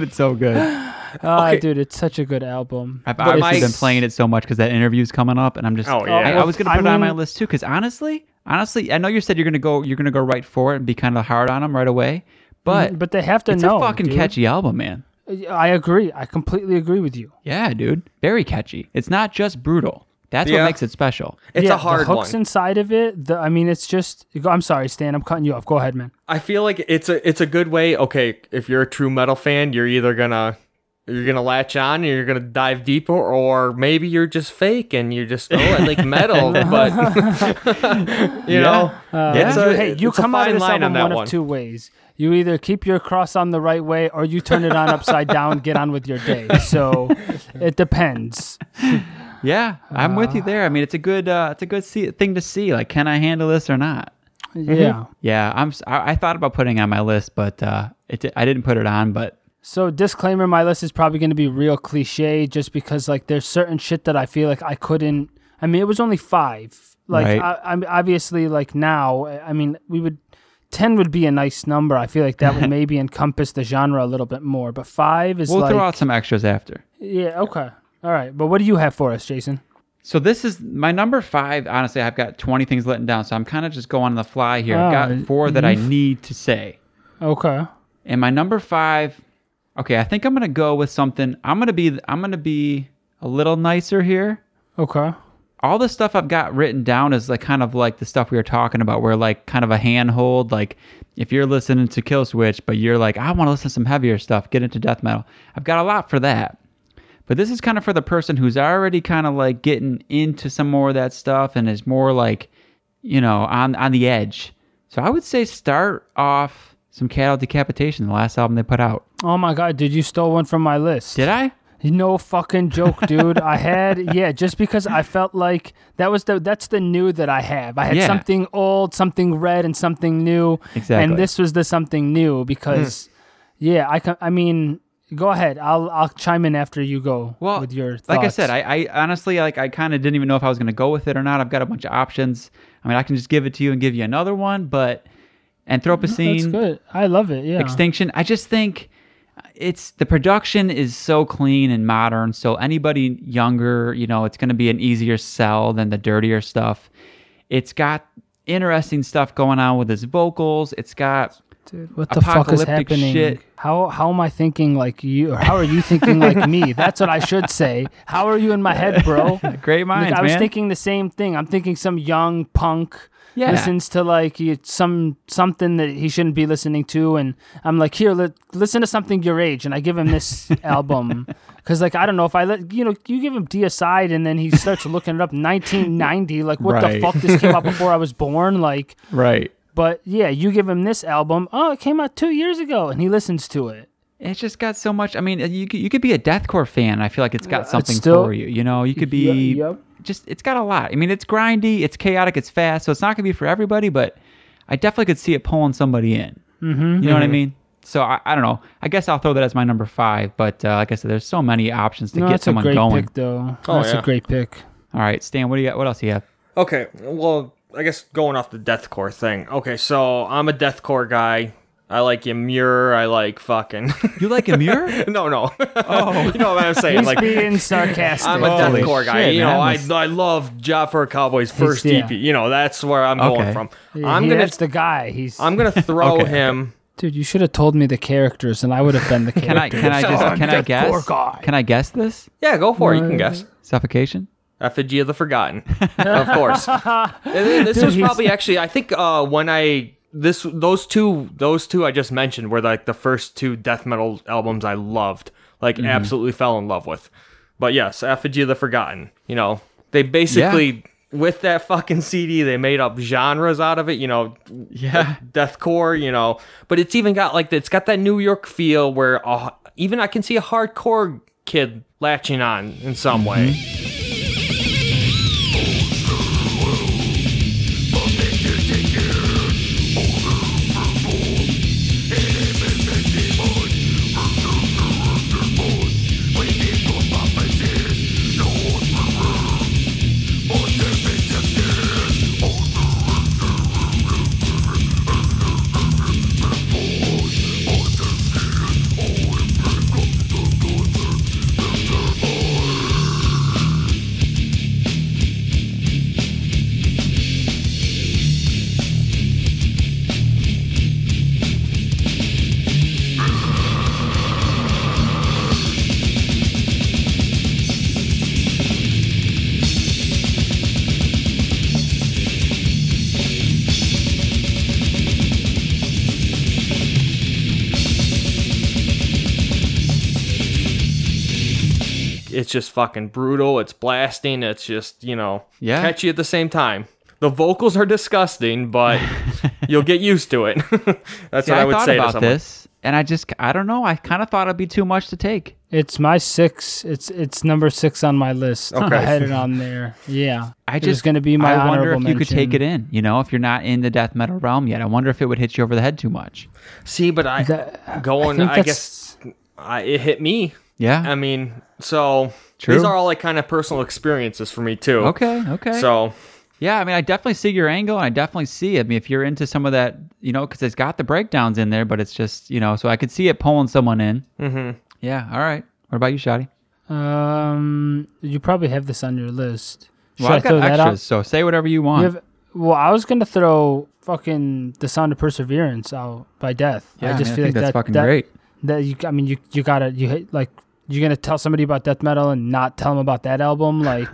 Dude, it's so good. Ah, Okay. dude, it's such a good album. I've But obviously my- been playing it so much because that interview's coming up, and I'm just. Oh, yeah. I, I was gonna I put it on my list too, because honestly, honestly, I know you said you're gonna go, you're gonna go right for it and be kind of hard on them right away, but but they have to it's know. a fucking dude. catchy album, man. I agree. I completely agree with you. Yeah, dude, very catchy. It's not just brutal. That's what makes it special. It's yeah, a hard the hooks one. inside of it. The, I mean, it's just. I'm sorry, Stan. I'm cutting you off. Go ahead, man. I feel like it's a it's a good way. Okay, if you're a true metal fan, you're either gonna you're gonna latch on and you're gonna dive deeper, or maybe you're just fake and you're just oh I like metal, but you know Uh, it's you- a, hey, you it's a come out fine of this line album on one that of two ways. You either keep your cross on the right way, or you turn it on upside down. Get on with your day. So it depends. Yeah, I'm with you there. I mean, it's a good, uh, it's a good see- thing to see. Like, can I handle this or not? Yeah. Yeah, I'm. I, I thought about putting it on my list, but uh, it, I didn't put it on. But So disclaimer, my list is probably going to be real cliche, just because like there's certain shit that I feel like I couldn't. I mean, it was only five. Like Right. I, I'm obviously like now. I mean, we would. 10 would be a nice number. I feel like that would maybe encompass the genre a little bit more. But 5 is we'll like throw out some extras after. Yeah, okay. All right. But what do you have for us, Jason? So this is my number five. Honestly, I've got 20 things written down, so I'm kind of just going on the fly here. I've got four that I need to say. Okay. And my number five, okay, I think I'm gonna go with something. I'm gonna be I'm gonna be a little nicer here. Okay. All the stuff I've got written down is like kind of like the stuff we were talking about, where like kind of a handhold. Like if you're listening to Killswitch, but you're like, I want to listen to some heavier stuff, get into death metal. I've got a lot for that. But this is kind of for the person who's already kind of like getting into some more of that stuff and is more like, you know, on on the edge. So I would say start off some Cattle Decapitation, the last album they put out. Oh my god, did you stole one from my list. Did I? No fucking joke, dude. I had yeah, just because I felt like that was the that's the new that I have. I had Yeah. something old, something red, and something new. Exactly. And this was the something new because hmm. yeah, I can. I mean, go ahead. I'll I'll chime in after you go Well, with your thoughts. like I said, I, I honestly like I kind of didn't even know if I was going to go with it or not. I've got a bunch of options. I mean, I can just give it to you and give you another one, but that's Anthropocene, good. I love it. Yeah. Extinction. I just think it's the production is so clean and modern. So anybody younger, you know, it's going to be an easier sell than the dirtier stuff. It's got interesting stuff going on with his vocals. It's got Dude, what the fuck is happening? shit. How how am I thinking like you? Or how are you thinking like me? That's what I should say. How are you in my head, bro? great minds, Like, I was man. thinking the same thing. I'm thinking some young punk Yeah. listens to like he- some something that he shouldn't be listening to, and I'm like, here, li- listen to something your age, and I give him this album because like I don't know if I let you know you give him Deicide, and then he starts looking it up 1990, like what the fuck this came out before I was born, like. right. But yeah, you give him this album. Oh, it came out two years ago, and he listens to it. It's just got so much. I mean, you could, you could be a deathcore fan. I feel like it's got something still- for you. You know, you could be Yep, yep. just. It's got a lot. I mean, it's grindy, it's chaotic, it's fast. So it's not gonna be for everybody, but I definitely could see it pulling somebody in. Mm-hmm. You know what I mean? So I, I don't know. I guess I'll throw that as my number five. But uh, like I said, there's so many options to No, get that's a someone great going. pick, though. Oh, that's yeah. a great pick. All right, Stan. What do you got? What else do you have? Okay, well, I guess going off the deathcore thing. Okay, so I'm a deathcore guy. I like Emmure. I like fucking. You like Emmure? no, no. Oh, you know what I'm saying? He's like being sarcastic. I'm a Holy deathcore guy. shit, you know. I I love Job Cowboy's first yeah. EP. You know, that's where I'm Okay. going from. He- I'm he- gonna that's the guy. He's I'm gonna throw Okay, him. dude. You should have told me the characters, and I would have been the Can I can I just can I guess? Guy. Can I guess this? Yeah, go for it. You can uh, guess. Suffocation? Effigy of the Forgotten, of course. This was probably actually. I think uh, when I this those two those two I just mentioned were like the first two death metal albums I loved, like Mm-hmm. absolutely fell in love with. But yes, Effigy of the Forgotten. You know, they basically with that fucking CD they made up genres out of it. You know, Yeah. deathcore. You know, but it's even got like it's got that New York feel where uh, even I can see a hardcore kid latching on in some way. It's just fucking brutal. It's blasting. It's just you know Yeah. catchy at the same time. The vocals are disgusting, but you'll get used to it. That's See, what I, I, would thought say about someone. this, and I just I don't know. I kind of thought it'd be too much to take. It's my six. It's it's number six on my list. Okay. I had it on there. Yeah, I It just going to be my I wonder if honorable you could take it in. You know, if you're not in the death metal realm yet, I wonder if it would hit you over the head too much. See, but I That- going. think I, guess I, it hit me. Yeah. I mean, so True. these are all like kind of personal experiences for me too. okay. Okay. So Yeah, I mean, I definitely see your angle, and I definitely see it. I mean, if you're into some of that, you know, because it's got the breakdowns in there, but it's just, you know, so I could see it pulling someone in. Mm-hmm. Yeah. All right. What about you, Shoddy? Um, you probably have this on your list. Should Well, I I've throw got that extras, out? so say whatever you want. You have, well, I was gonna throw fucking the sound of perseverance out by death. yeah, I just mean, feel think like that's that, fucking that, great. That you, I mean, you you gotta you hit like you're gonna tell somebody about death metal and not tell them about that album. Like,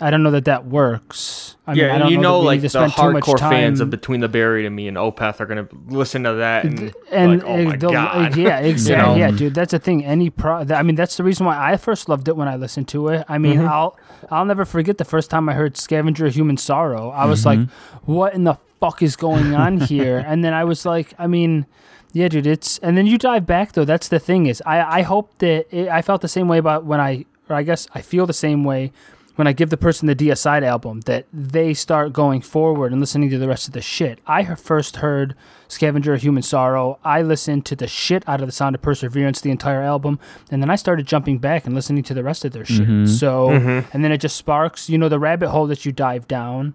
I don't know that that works. I mean, yeah, I and don't you know, know, like the to spend too much hardcore time. fans of Between the Buried and Me and Opeth are gonna listen to that and, and like, oh my god, yeah, exactly. You know? Yeah, dude, that's the thing. Any pro, I mean, that's the reason why I first loved it when I listened to it. I mean, Mm-hmm. I'll I'll never forget the first time I heard "Scavenger Human Sorrow." I was Mm-hmm. like, "What in the fuck is going on here?" and then I was like, I mean. Yeah, dude, it's and then you dive back though. That's the thing is, I I hope that it, I felt the same way about when I, or I guess I feel the same way when I give the person the Deicide album that they start going forward and listening to the rest of the shit. I first heard Scavenger of Human Sorrow. I listened to the shit out of the Sound of Perseverance, the entire album, and then I started jumping back and listening to the rest of their shit. Mm-hmm. So, mm-hmm. and then it just sparks, you know, the rabbit hole that you dive down.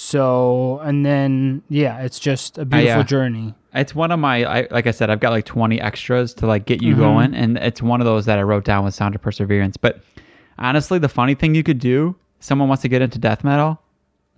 So, and then yeah, it's just a beautiful yeah. journey. It's one of my, I, like I said, I've got like 20 extras to like get you Mm-hmm. going, and it's one of those that I wrote down with Sound of Perseverance. But honestly, the funny thing you could do, someone wants to get into death metal,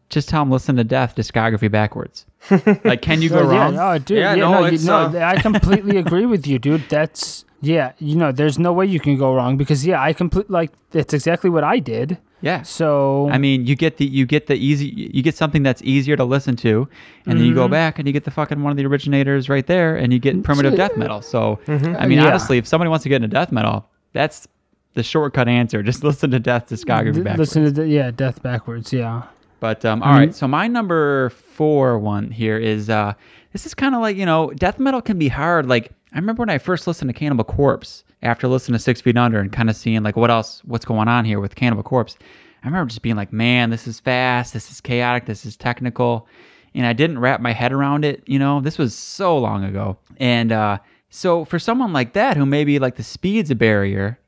just tell them listen to Death discography backwards. like, can you go Oh, wrong? Yeah, oh, dude. Yeah, Yeah, no, no, you, it's, no uh, I completely agree with you, dude. That's yeah. You know, there's no way you can go wrong because yeah, I complete like that's exactly what I did. Yeah. So I mean, you get the you get the easy you get something that's easier to listen to, and then you Mm-hmm. go back and you get the fucking one of the originators right there, and you get primitive death metal. So, I mean, Yeah. honestly, if somebody wants to get into death metal, that's the shortcut answer. Just listen to Death discography backwards. listen to the, yeah, death backwards. Yeah. But um, all right, so my number four one here is uh, this is kind of like you know, death metal can be hard. Like I remember when I first listened to Cannibal Corpse after listening to Six Feet Under and kind of seeing like what else, what's going on here with Cannibal Corpse. I remember just being like, man, this is fast, this is chaotic, this is technical, and I didn't wrap my head around it. You know, this was so long ago, and uh, so for someone like that who maybe like the speed's a barrier,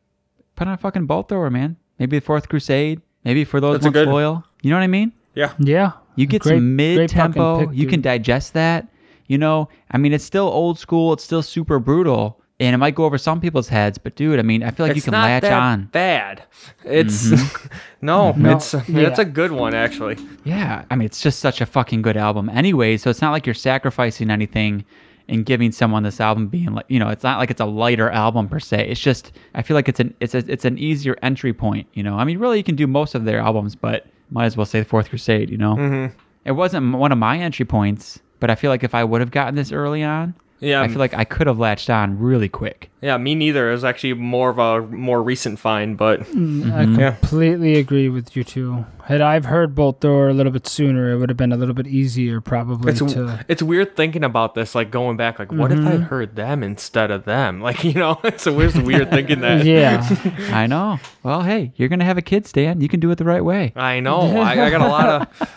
put on a fucking bolt thrower, man. Maybe the Fourth Crusade. Maybe for those That's a ones loyal. You know what I mean? yeah. Yeah. You get Great- some mid tempo, you can digest that. You know, I mean, it's still old school. It's still super brutal, and it might go over some people's heads. But dude, I mean, I feel like you it's can not latch that on. bad. It's no, it's it's a good one actually. Yeah, I mean, it's just such a fucking good album, anyway. So it's not like you're sacrificing anything in giving someone this album being like, you know, it's not like it's a lighter album per se. It's just I feel like it's an it's a, it's an easier entry point. You know, I mean, really, you can do most of their albums, but might as well say the Fourth Crusade. You know, mm-hmm. it wasn't one of my entry points, but I feel like if I would have gotten this early on, Yeah, I feel like I could have latched on really quick. yeah, me neither. It was actually more of a more recent find, but I Yeah. completely agree with you two. Had I've heard Bolt Thrower a little bit sooner, it would have been a little bit easier probably it's to. it's weird thinking about this, like going back, like what if I Mm-hmm. heard them instead of them? Like you know, it's a weird, weird thinking that. Yeah, I know. Well, hey, you're gonna have a kid, Stan. You can do it the right way. I know. I, I got a lot of.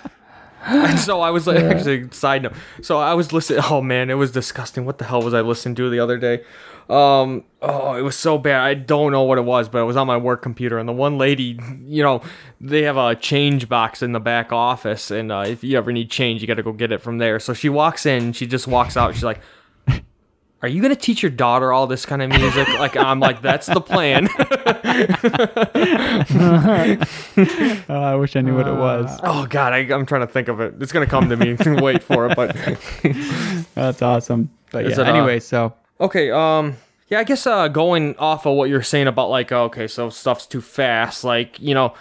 And so I was like, actually, side note. So I was listening. Oh man, it was disgusting. What the hell was I listening to the other day? Um, oh, it was so bad. I don't know what it was, but it was on my work computer. And the one lady, you know, they have a change box in the back office, and uh, if you ever need change, you got to go get it from there. So she walks in. She just walks out. She's like. Are you gonna teach your daughter all this kind of music? Like I'm like, that's the plan. Oh, I wish I knew what it was. oh God, I, I'm trying to think of it. It's gonna come to me. Wait for it, but That's awesome. But Is yeah, it, uh, anyway, so Okay, um yeah, I guess uh going off of what you're saying about like uh, okay, so stuff's too fast, like, you know,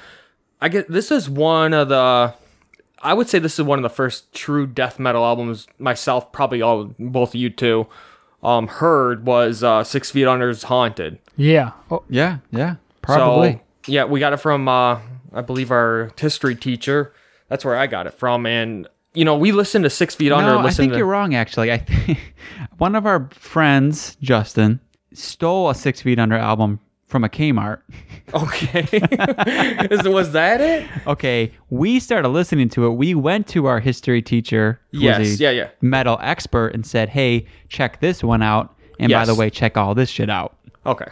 I get this is one of the I would say this is one of the first true death metal albums myself, probably all both of you two, um, heard was uh Six Feet Under is Haunted. yeah. Oh, yeah, yeah, probably. So, yeah, we got it from uh I believe our history teacher. That's where I got it from and you know, we listened to Six Feet Under. no, I think to, you're wrong. Actually, I think one of our friends, Justin, stole a Six Feet Under album from a Kmart. Okay, was that it? Okay, we started listening to it. We went to our history teacher, who Yes, was a yeah, yeah. metal expert, and said, "Hey, check this one out." And by the way, check all this shit out. Okay.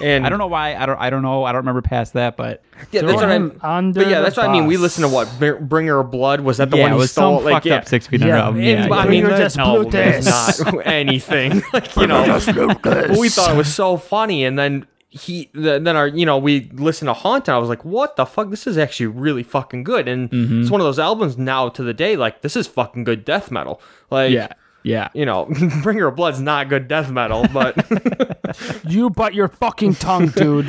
And I don't know why. I don't. I don't know. I don't remember past that, but Yeah, that's what I. him under But yeah, that's what I mean. We listened to what Bringer of Blood was that the yeah, one it was stole? some like fucked yeah. up Six Feet Under Yeah, album. Yeah, I mean, Bringer that's, no, that's not anything. like you know, but we thought it was so funny, and then he, then our, you know, we listened to Haunt, and I was like, what the fuck? This is actually really fucking good, and Mm-hmm. it's one of those albums now to the day. Like this is fucking good death metal. Like yeah, yeah. you know, Bringer of Blood's not good death metal, but You bite your fucking tongue, dude.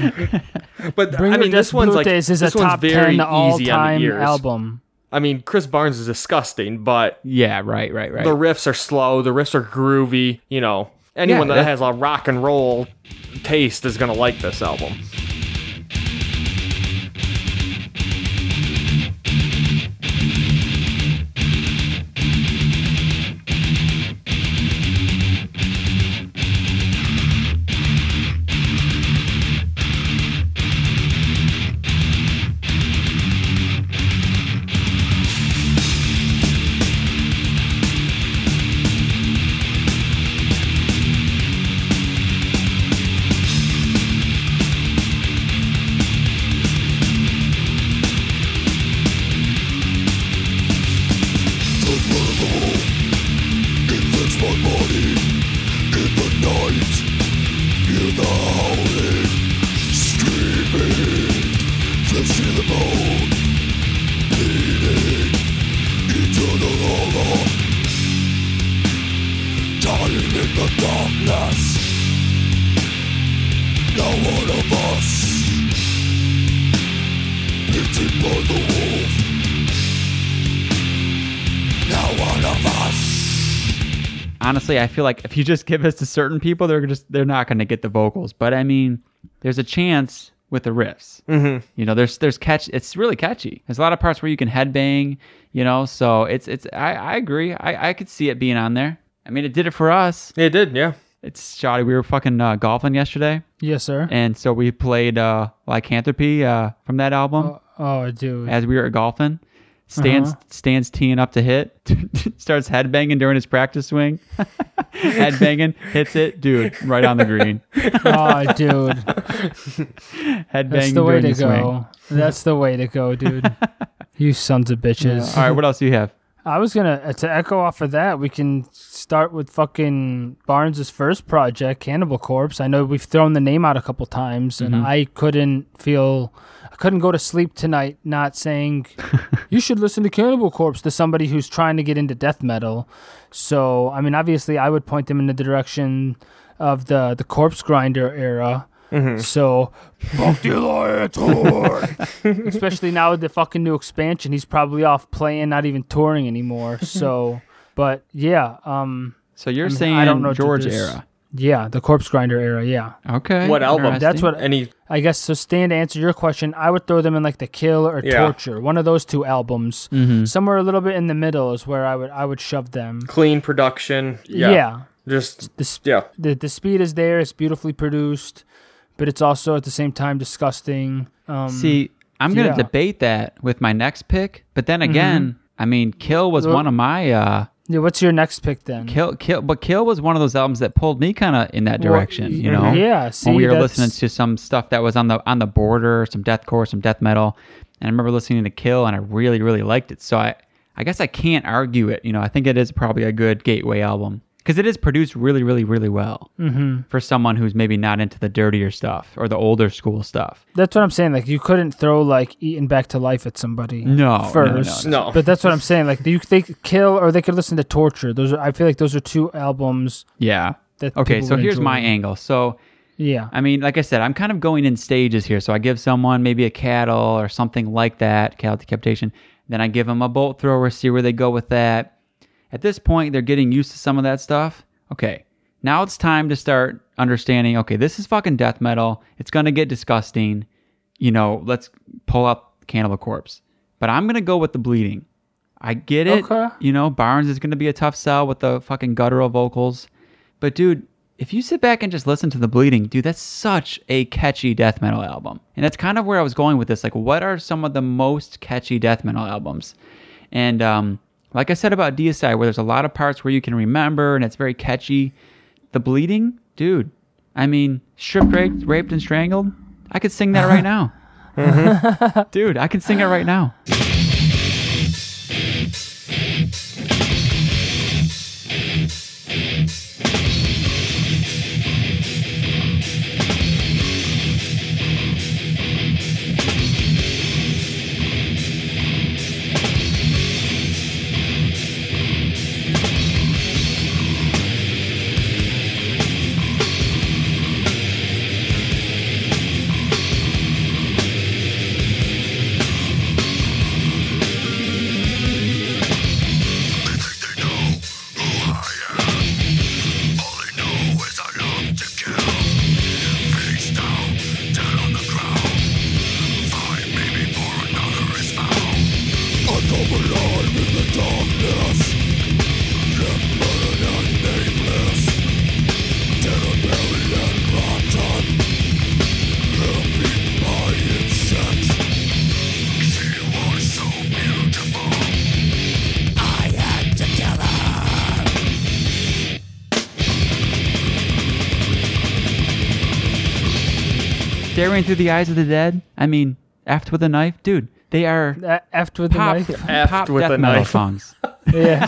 but Bring I mean, this one's like is a this one's top very ten easy on all-time the ears. album. I mean, Chris Barnes is disgusting, but Yeah, right, right, right. the riffs are slow, the riffs are groovy. You know, anyone Yeah, that that- has a rock and roll taste is gonna like this album. Honestly, I feel like if you just give this to certain people, they're just they're not going to get the vocals. But I mean, there's a chance with the riffs. Mm-hmm. You know, there's there's catch. It's really catchy. There's a lot of parts where you can headbang. You know, so it's it's. I I agree. I I could see it being on there. I mean, it did it for us. It did, yeah. It's shoddy. We were fucking uh, golfing yesterday, Yes, sir. and so we played uh, Lycanthropy uh, from that album Oh, dude. as we were golfing. Stands Uh-huh. stands teeing up to hit, starts headbanging during his practice swing. headbanging, hits it, dude, right on the green. oh, dude. Headbanging That's the way to the swing. go. That's the way to go, dude. you sons of bitches. All right, what else do you have? I was gonna to echo off of that. We can start with fucking Barnes's first project, Cannibal Corpse. I know we've thrown the name out a couple times, and Mhm. I couldn't feel, I couldn't go to sleep tonight not saying you should listen to Cannibal Corpse to somebody who's trying to get into death metal. So I mean, obviously, I would point them in the direction of the the Corpsegrinder era. Mhm. So, fuck the Especially now with the fucking new expansion, he's probably off playing, not even touring anymore. So, but yeah, um, So you're I mean, saying I don't know what George era. yeah, the Corpsegrinder era. Yeah, Okay. What album? That's what- Any I guess so. Stan, to answer your question, I would throw them in like the Kill or Yeah. Torture, one of those two albums. Mhm. Somewhere a little bit in the middle is where I would I would shove them. clean production? Yeah. yeah. Just The, yeah. the the speed is there. It's beautifully produced, but it's also at the same time disgusting. Um, See, I'm going to yeah. Mm-hmm. debate that with my next pick, but then again, I mean, Kill was Well- one of my uh yeah, what's your next pick then? Kill Kill but Kill was one of those albums that pulled me kind of in that Well, direction, you mm-hmm. know. Yeah, see, when we were listening to some stuff that was on the on the border, some deathcore, some death metal, and I remember listening to Kill, and I really really liked it. So I I guess I can't argue it. You know, I think it is probably a good gateway album because it is produced really really really well Mhm. for someone who's maybe not into the dirtier stuff or the older school stuff. That's what I'm saying. Like you couldn't throw like Eaten Back to Life at somebody. No, no, first. no. But that's what I'm saying. Like you they could kill or they could listen to torture. Those are I feel like those are two albums Yeah. that Okay, so would here's my angle. So Yeah. I mean, like I said, I'm kind of going in stages here. So I give someone maybe a cattle or something like that, cattle decapitation. Then I give them a bolt thrower, see where they go with that. At this point, they're getting used to some of that stuff. Okay, now it's time to start understanding. Okay, this is fucking death metal. It's gonna get disgusting. You know, let's pull up Cannibal Corpse. But I'm gonna go with the bleeding. I get it. Okay. You know, Barnes is gonna be a tough sell with the fucking guttural vocals. But dude, if you sit back and just listen to the bleeding, dude, that's such a catchy death metal album. And that's kind of where I was going with this. Like, what are some of the most catchy death metal albums? And um, like I said about DSI, where there's a lot of parts where you can remember and it's very catchy. The bleeding, dude. I mean, stripped, raped, raped, and strangled. I could sing that right now. Mm-hmm. dude, I can sing it right now. Staring through the eyes of the dead. I mean, Aft with a knife, dude. They are uh, A- After with the pop, knife. Aft pop with death a metal knife. songs. Yeah.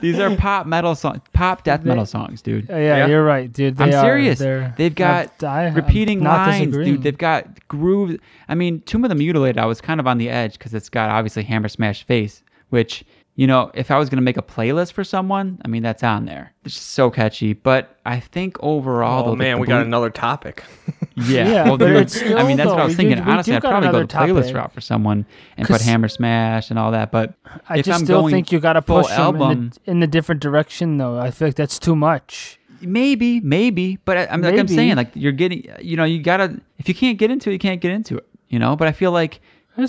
These are pop metal songs, pop death metal songs, dude. Uh, yeah, Yeah. you're right, dude. They I'm are, serious. They're, They've got I- repeating lines, dude. They've got grooves. I mean, Tomb of the Mutilated, I was kind of on the edge because it's got obviously Hammer Smash Face, which you know, if I was gonna make a playlist for someone, I mean, that's on there. It's just so catchy. But I think overall, Oh though, man, the we got blue- another topic. Yeah, Yeah, well, dude, it's I mean, that's what I was thinking. do- Honestly, I'd probably go another the playlist topic. route for someone and put Hammer Smash and all that. But I if just I'm still going think you got to full push them in album, the, in the different direction, though. I feel like that's too much. maybe, maybe, but I, I'm like I'm saying, like you're getting, you know, you gotta. If you can't get into it, you can't get into it. You know, but I feel like uh,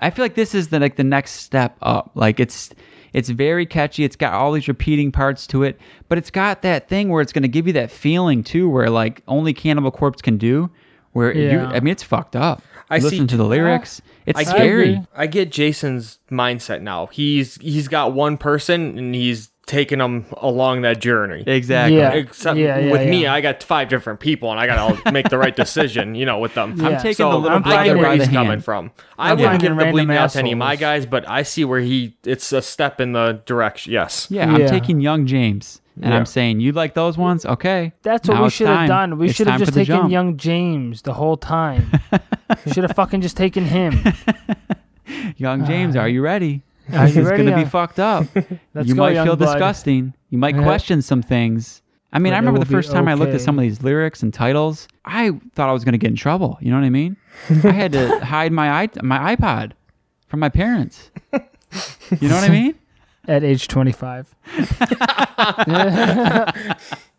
I feel like this is the like the next step up. Like it's it's very catchy. It's got all these repeating parts to it, but it's got that thing where it's going to give you that feeling too, where like only Cannibal Corpse can do. Where you, I mean, it's fucked up. I Listen see- to the lyrics. It's I I scary. agree. I get Jason's mindset now. He's he's got one person and he's taking them along that journey. Exactly. Yeah. Except yeah, yeah, with me. I got five different people, and I got to make the right decision, you know, with them. Yeah. I'm taking So the little I'm I get where by the he's coming hand. from. I I'm wouldn't give the random bleeding out to any of my guys, but I see where he. It's a step in the direction. Yes. Yeah, I'm taking young James, and Yeah. I'm saying you like those ones. Okay, That's what now we should have done. We should have just taken jump. young James the whole time. should have fucking just taken him. Young James. Are you ready? Are This you is ready? gonna be Uh, fucked up. Let's you go, might feel blood. disgusting. You might Yeah. question some things. I mean, But I remember the first time I looked at some of these lyrics and titles. I thought I was gonna get in trouble. You know what I mean? I had to hide my i my iPod from my parents. You know what I mean? At age 25.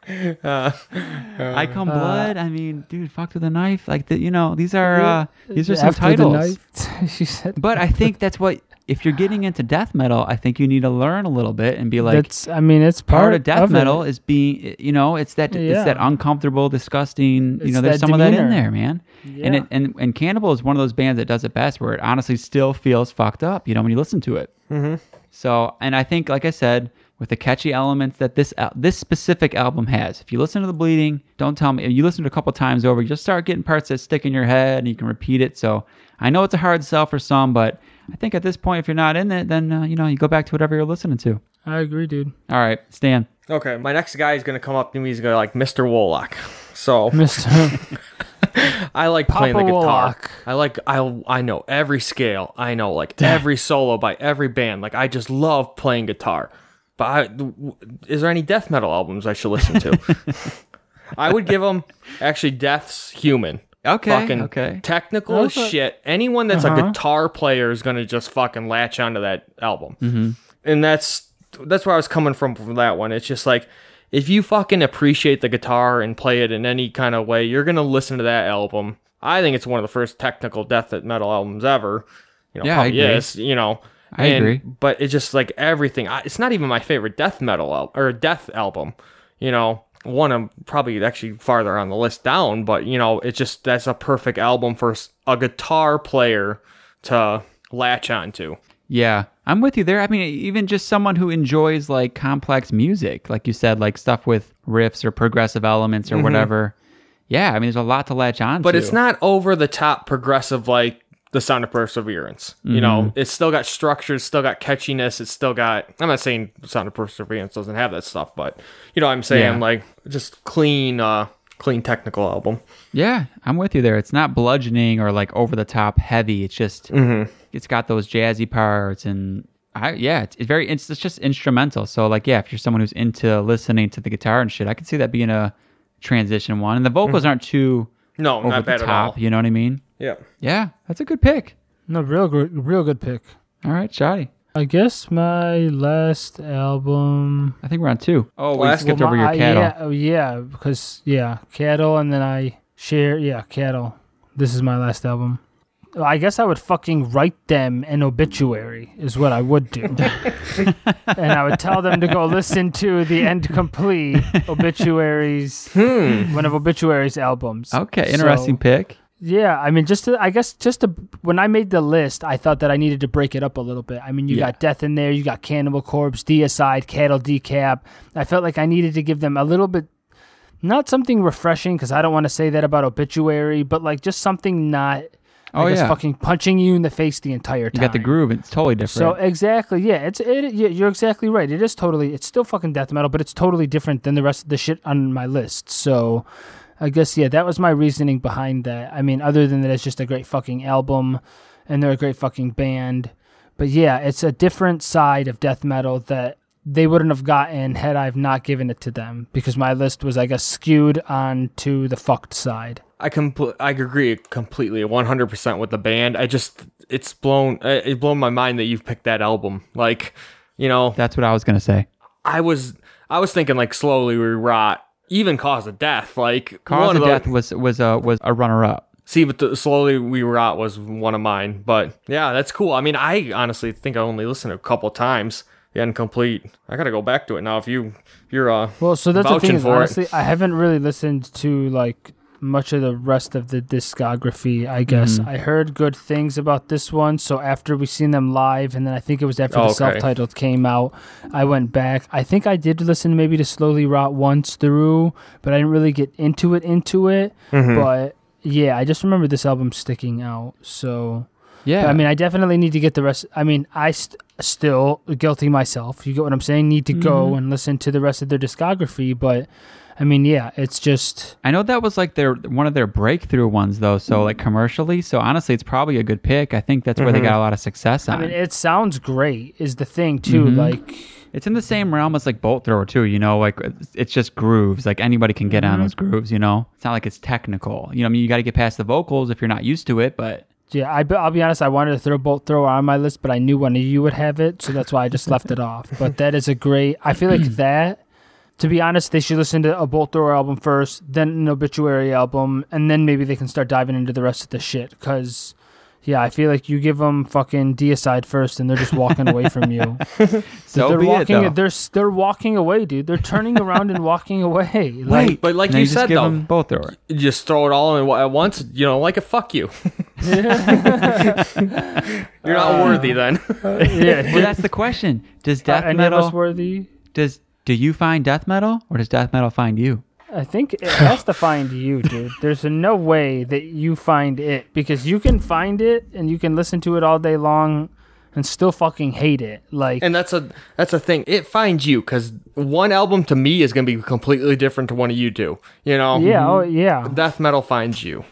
I come blood. I mean, dude, fucked with a knife. Like the, you know, these are uh, these are some After the titles. knife, she said. But I think that's what if you're getting into death metal, I think you need to learn a little bit and be like That's. I mean, it's part, part of death it. metal is being you know, it's that it's that uncomfortable, disgusting, you know, there's that some of that in there, man. And it and and Cannibal is one of those bands that does it best where it honestly still feels fucked up, you know, when you listen to it. Mm-hmm. So, and I think like I said, with the catchy elements that this al- this specific album has. If you listen to the bleeding, don't tell me. If you listen to it a couple times over, you just start getting parts that stick in your head, and you can repeat it. So I know it's a hard sell for some, but I think at this point, if you're not in it, then uh, you know you go back to whatever you're listening to. I agree, dude. All right, Stan. Okay, my next guy is gonna come up to me. He's gonna like Mr. Wolak. So Mr. I like playing the guitar. Wolak. I like I I know every scale. I know like every solo by every band. Like I just love playing guitar. But I, w- is there any death metal albums I should listen to? I would give them actually Death's Human. Okay, Fucking okay. technical as shit. Anyone that's a Uh-huh. guitar player is gonna just fucking latch onto that album. Mm-hmm. And that's that's where I was coming from from that one. It's just like if you fucking appreciate the guitar and play it in any kind of way, you're gonna listen to that album. I think it's one of the first technical death metal albums ever. You know, Yeah, I probably agree. is, you know. I And- agree. But it's just like everything. I, it's not even my favorite death metal al- or death album. You know, one of probably actually farther on the list down. But you know, it's just that's a perfect album for a guitar player to latch onto. Yeah, I'm with you there. I mean, even just someone who enjoys like complex music, like you said, like stuff with riffs or progressive elements or whatever. Yeah, I mean, there's a lot to latch on Mm-hmm. But to. it's not over the top progressive like the sound of perseverance. You know, Mm-hmm. it's still got structure, it's still got catchiness, it's still got I'm not saying sound of perseverance doesn't have that stuff, but you know what I'm saying Yeah. like just clean uh clean technical album. Yeah, I'm with you there. It's not bludgeoning or like over the top heavy. It's just Mm-hmm. it's got those jazzy parts and I yeah, it's, it's very it's, it's just instrumental. So like yeah, if you're someone who's into listening to the guitar and shit, I can see that being a transition one. And the vocals aren't too No, over Mm-hmm. not the bad at top. all. You know what I mean? Yeah. Yeah, that's a good pick. no, real good, real good pick. All right, Shoddy. I guess my last album. I think we're on two. Oh, we Last- skipped Well, over my- your cattle. Yeah, oh, yeah, because yeah, cattle, and then I share. Yeah, cattle. This is my last album. I guess I would fucking write them an obituary is what I would do, and I would tell them to go listen to the end complete obituaries, hmm. one of obituaries albums. Okay, interesting So- pick. Yeah, I mean, just to, I guess just to when I made the list, I thought that I needed to break it up a little bit. I mean, you Yeah. got Death in there, you got Cannibal Corpse, Deicide, Cattle Decap. I felt like I needed to give them a little bit, not something refreshing because I don't want to say that about Obituary, but like just something not, oh, I Oh, yeah. fucking punching you in the face the entire You time. got the groove. It's totally different. So exactly, yeah, it's it. Yeah, you're exactly right. It is totally. It's still fucking death metal, but it's totally different than the rest of the shit on my list. So, I guess yeah, that was my reasoning behind that. I mean, other than that, it's just a great fucking album, and they're a great fucking band. But yeah, it's a different side of death metal that they wouldn't have gotten had I've not given it to them because my list was, I guess, skewed on to the fucked side. I compl- I agree completely, 100% with the band. I just it's blown uh, it blown my mind that you've picked that album. Like, you know, That's what I was gonna say. I was I was thinking like slowly we rot, even cause of death. Like Cause one of the- Death was was a was a runner up. See, but the slowly we rot was one of mine. But yeah, that's cool. I mean, I honestly think I only listened a couple times. The End Complete. I gotta go back to it now. If you if you're uh Well, so that's the thing is for honestly, it. I haven't really listened to like much of the rest of the discography. I guess Mhm. I heard good things about this one. So after we seen them live, and then I think it was after Oh, the okay. self-titled came out, I went back. I think I did listen maybe to Slowly Rot once through, but I didn't really get into it. Into it, Mhm. but yeah, I just remember this album sticking out. So Yeah. I mean, I definitely need to get the rest. I mean, I st- still guilty myself. You get what I'm saying? Need to go Mhm. and listen to the rest of their discography, but I mean, yeah, it's just I know that was like their one of their breakthrough ones though, so like commercially. So honestly, it's probably a good pick. I think that's where they Mhm. got a lot of success On. I mean, it sounds great. Is the thing too? Mhm. Like, it's in the same realm as like Bolt Thrower too. You know, like it's- just grooves. Like anybody can get on Mhm. those grooves. You know, it's not like it's technical. You know, I mean, you got to get past the vocals if you're not used to it. But yeah, I, I'll be honest. I wanted to throw Bolt Thrower on my list, but I knew one of you would have it, so that's why I just left it off. But that is a great. I feel like that. To be honest, they should listen to a Bolt Thrower album first, then an Obituary album, and then maybe they can start diving into the rest of the shit. Because, yeah, I feel like you give them fucking deicide first, and they're just walking away from you. so they're be walking. it. Though. They're they're walking away, dude. They're turning around and walking away. Like, Wait, But like Now you said, though, Bolt Thrower. just throw it all in at once. You know, like a fuck you. You're not worthy then. yeah, well, that's the question. Does death any of metal us worthy? does do you find death metal or does death metal find you? I think it has to find you, dude. There's no way that you find it because you can find it and you can listen to it all day long and still fucking hate it. Like, and that's a that's a thing. It finds you because one album to me is gonna be completely different to one of you two. You know. yeah, oh yeah, Death metal finds you.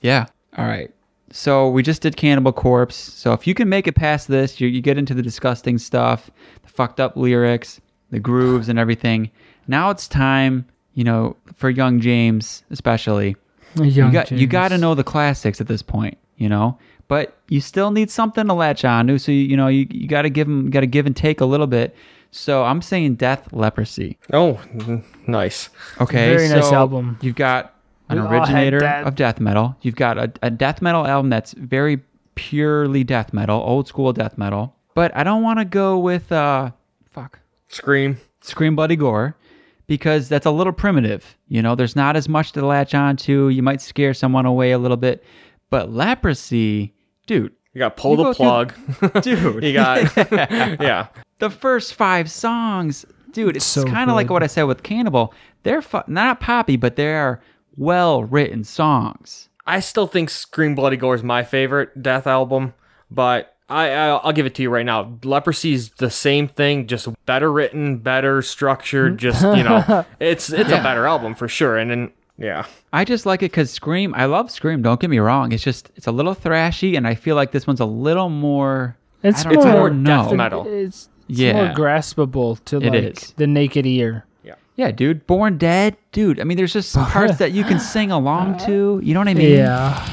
Yeah. All right. So we just did Cannibal Corpse. So if you can make it past this, you, you get into the disgusting stuff, the fucked up lyrics, the grooves, and everything. Now it's time, you know, for young James especially. Young you got you got to know the classics at this point, you know. But you still need something to latch on to. So you, you know you, you got to give them got to give and take a little bit. So I'm saying Death Leprosy. Oh, nice. Okay, Very nice album. You've got an We originator of death metal. You've got a, a death metal album that's very purely death metal, old school death metal. But I don't want to go with uh, fuck, Scream. Scream Bloody Gore because that's a little primitive. You know, there's not as much to latch on to. You might scare someone away a little bit. But leprosy, dude, You got pull You the go through- plug. dude, you got yeah. the first five songs, dude, it's So kind of like what I said with Cannibal. They're fu- not poppy, but they are well written songs. I still think Scream Bloody Gore is my favorite Death album, but I, I I'll give it to you right now. Leprosy's the same thing, just better written, better structured. Mm-hmm. Just you know, it's it's a better album for sure. And then yeah, I just like it because Scream. I love Scream. Don't get me wrong. It's just it's a little thrashy, and I feel like this one's a little more. It's I don't It's more, more know. death metal. It's, it's Yeah. more graspable to It like is. the naked ear. Yeah, yeah, dude. Born Dead, dude. I mean, there's just parts that you can sing along to. You know what I mean? Yeah.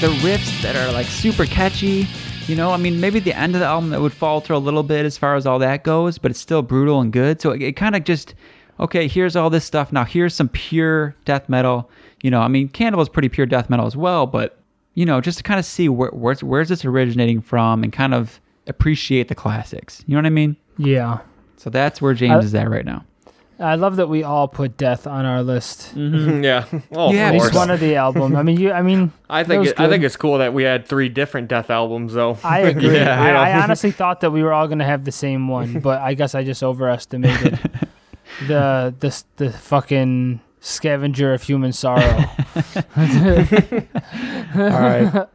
The riffs that are like super catchy. You know, I mean, maybe the end of the album that would falter a little bit as far as all that goes, but it's still brutal and good. So it, it kind of just, okay, here's all this stuff. Now here's some pure death metal. You know, I mean, Cannibal is pretty pure death metal as well, but you know, just to kind of see where, where's where's this originating from and kind of appreciate the classics. You know what I mean? Yeah. So that's where James I- is at right now. I love that we all put death on our list. Mm-hmm. yeah. Oh, Yeah, of At least one of the album. I mean, you. I mean, I think it, I think it's cool that we had three different Death albums though. I agree. Yeah, I, you know. I honestly thought that we were all gonna have the same one, but I guess I just overestimated the the the fucking scavenger of human sorrow. All right,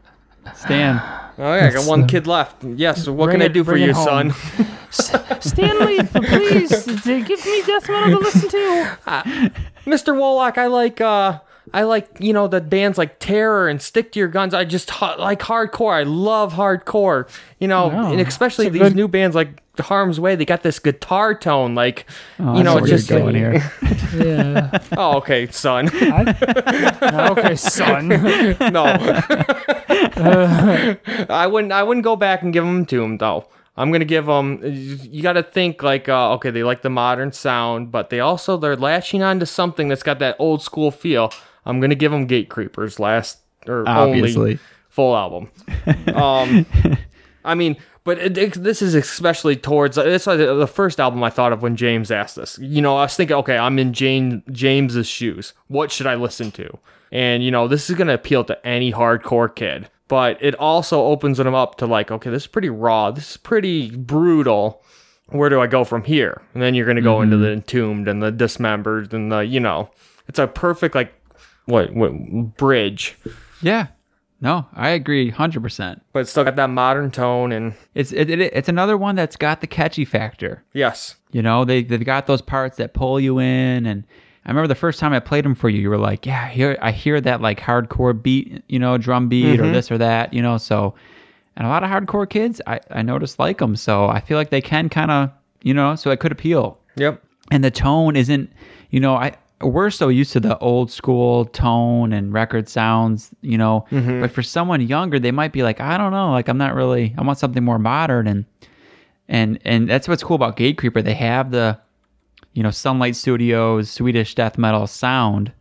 Stan. Oh yeah, I got one kid left. Yes. what Bring can I it- do for you, son? Stanley, please give me death metal to listen to. Mr. Wolak, I like uh I like, you know, the bands like Terror and Stick to Your Guns. I just ha- like hardcore. I love hardcore. You know, No, and especially these good- new bands like Harm's Way, they got this guitar tone like Oh, you know, where it's you're just going here. Yeah. Oh, okay, son. I, okay, son. no. I wouldn't I wouldn't go back and give them to him though. I'm gonna give them. You got to think like, uh, okay, they like the modern sound, but they also they're latching on to something that's got that old school feel. I'm gonna give them Gatecreeper's last or only full album. Um, I mean, but it, it- this is especially towards it's like the the first album I thought of when James asked this. You know, I was thinking, okay, I'm in James James's shoes. What should I listen to? And you know, this is gonna appeal to any hardcore kid. But it also opens them up to like, okay, this is pretty raw. This is pretty brutal. Where do I go from here? And then you're gonna go into mm-hmm. the entombed and the dismembered and the you know, it's a perfect like what what bridge. Yeah. No, I agree 100%. But it's still got that modern tone and It's it, it, it's another one that's got the catchy factor. yes. You know, they they've got those parts that pull you in and I remember the first time I played them for you, you were like, "Yeah, here I hear that like hardcore beat, you know, drum beat or mm-hmm. this or that, you know." So, and a lot of hardcore kids, I I noticed like them, so I feel like they can kind of, you know, so it could appeal. Yep. and the tone isn't you know i we're so used to the old school tone and record sounds you know mm-hmm. but for someone younger they might be like i don't know like i'm not really i want something more modern and and and that's what's cool about Gatecreeper they have the you know sunlight studios swedish death metal sound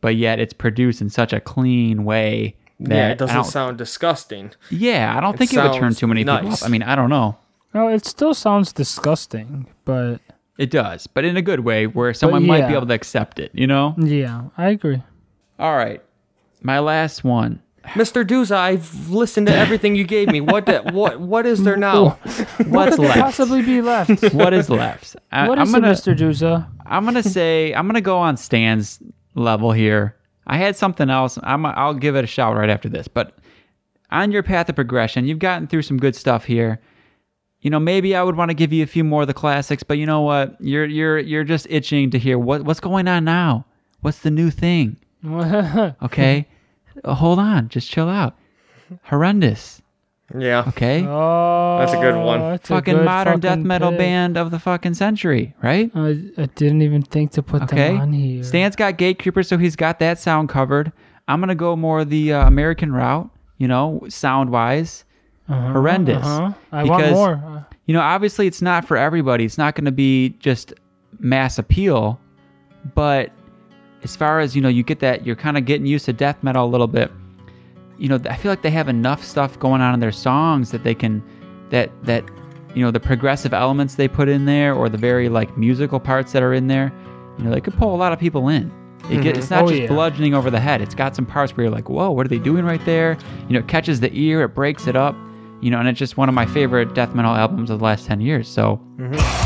but yet it's produced in such a clean way that Yeah, it doesn't sound disgusting. yeah i don't it think it would turn too many people off i mean i don't know No, it still sounds disgusting, but it does but in a good way where someone might be able to accept it you know yeah, I agree. All right. My last one. Mr. Duza, I've listened to everything you gave me. What the, what what is there now? What's could there left? possibly be left? What is left? I, What I'm is gonna it, Mr. Duza? I'm gonna say I'm gonna go on Stan's level here. I had something else. I'm I'll give it a shout right after this. But on your path of progression, you've gotten through some good stuff here. You know, maybe I would want to give you a few more of the classics, but you know what? You're you're you're just itching to hear what what's going on now. What's the new thing? Okay, hold on, just chill out. Horrendous. Yeah. Okay. Oh, That's a good one. that's fucking good modern death metal pick. band of the fucking century, right? I, I didn't even think to put Okay. them on here. Stan's got Gatecreeper, so he's got that sound covered. I'm gonna go more the uh, American route, you know, sound wise. Uh-huh, horrendous. uh-huh. I want more. Uh, You know, obviously it's not for everybody. It's not gonna be just mass appeal, but as far as you know, you get that you're kind of getting used to death metal a little bit. You know, I feel like they have enough stuff going on in their songs that they can that that you know the progressive elements they put in there or the very like musical parts that are in there. You know, they could pull a lot of people in. It get, it's mm-hmm. not Oh, just yeah. bludgeoning over the head. It's got some parts where you're like, whoa, what are they doing right there? You know, it catches the ear, it breaks it up. You know, and it's just one of my favorite death metal albums of the last ten years. So It's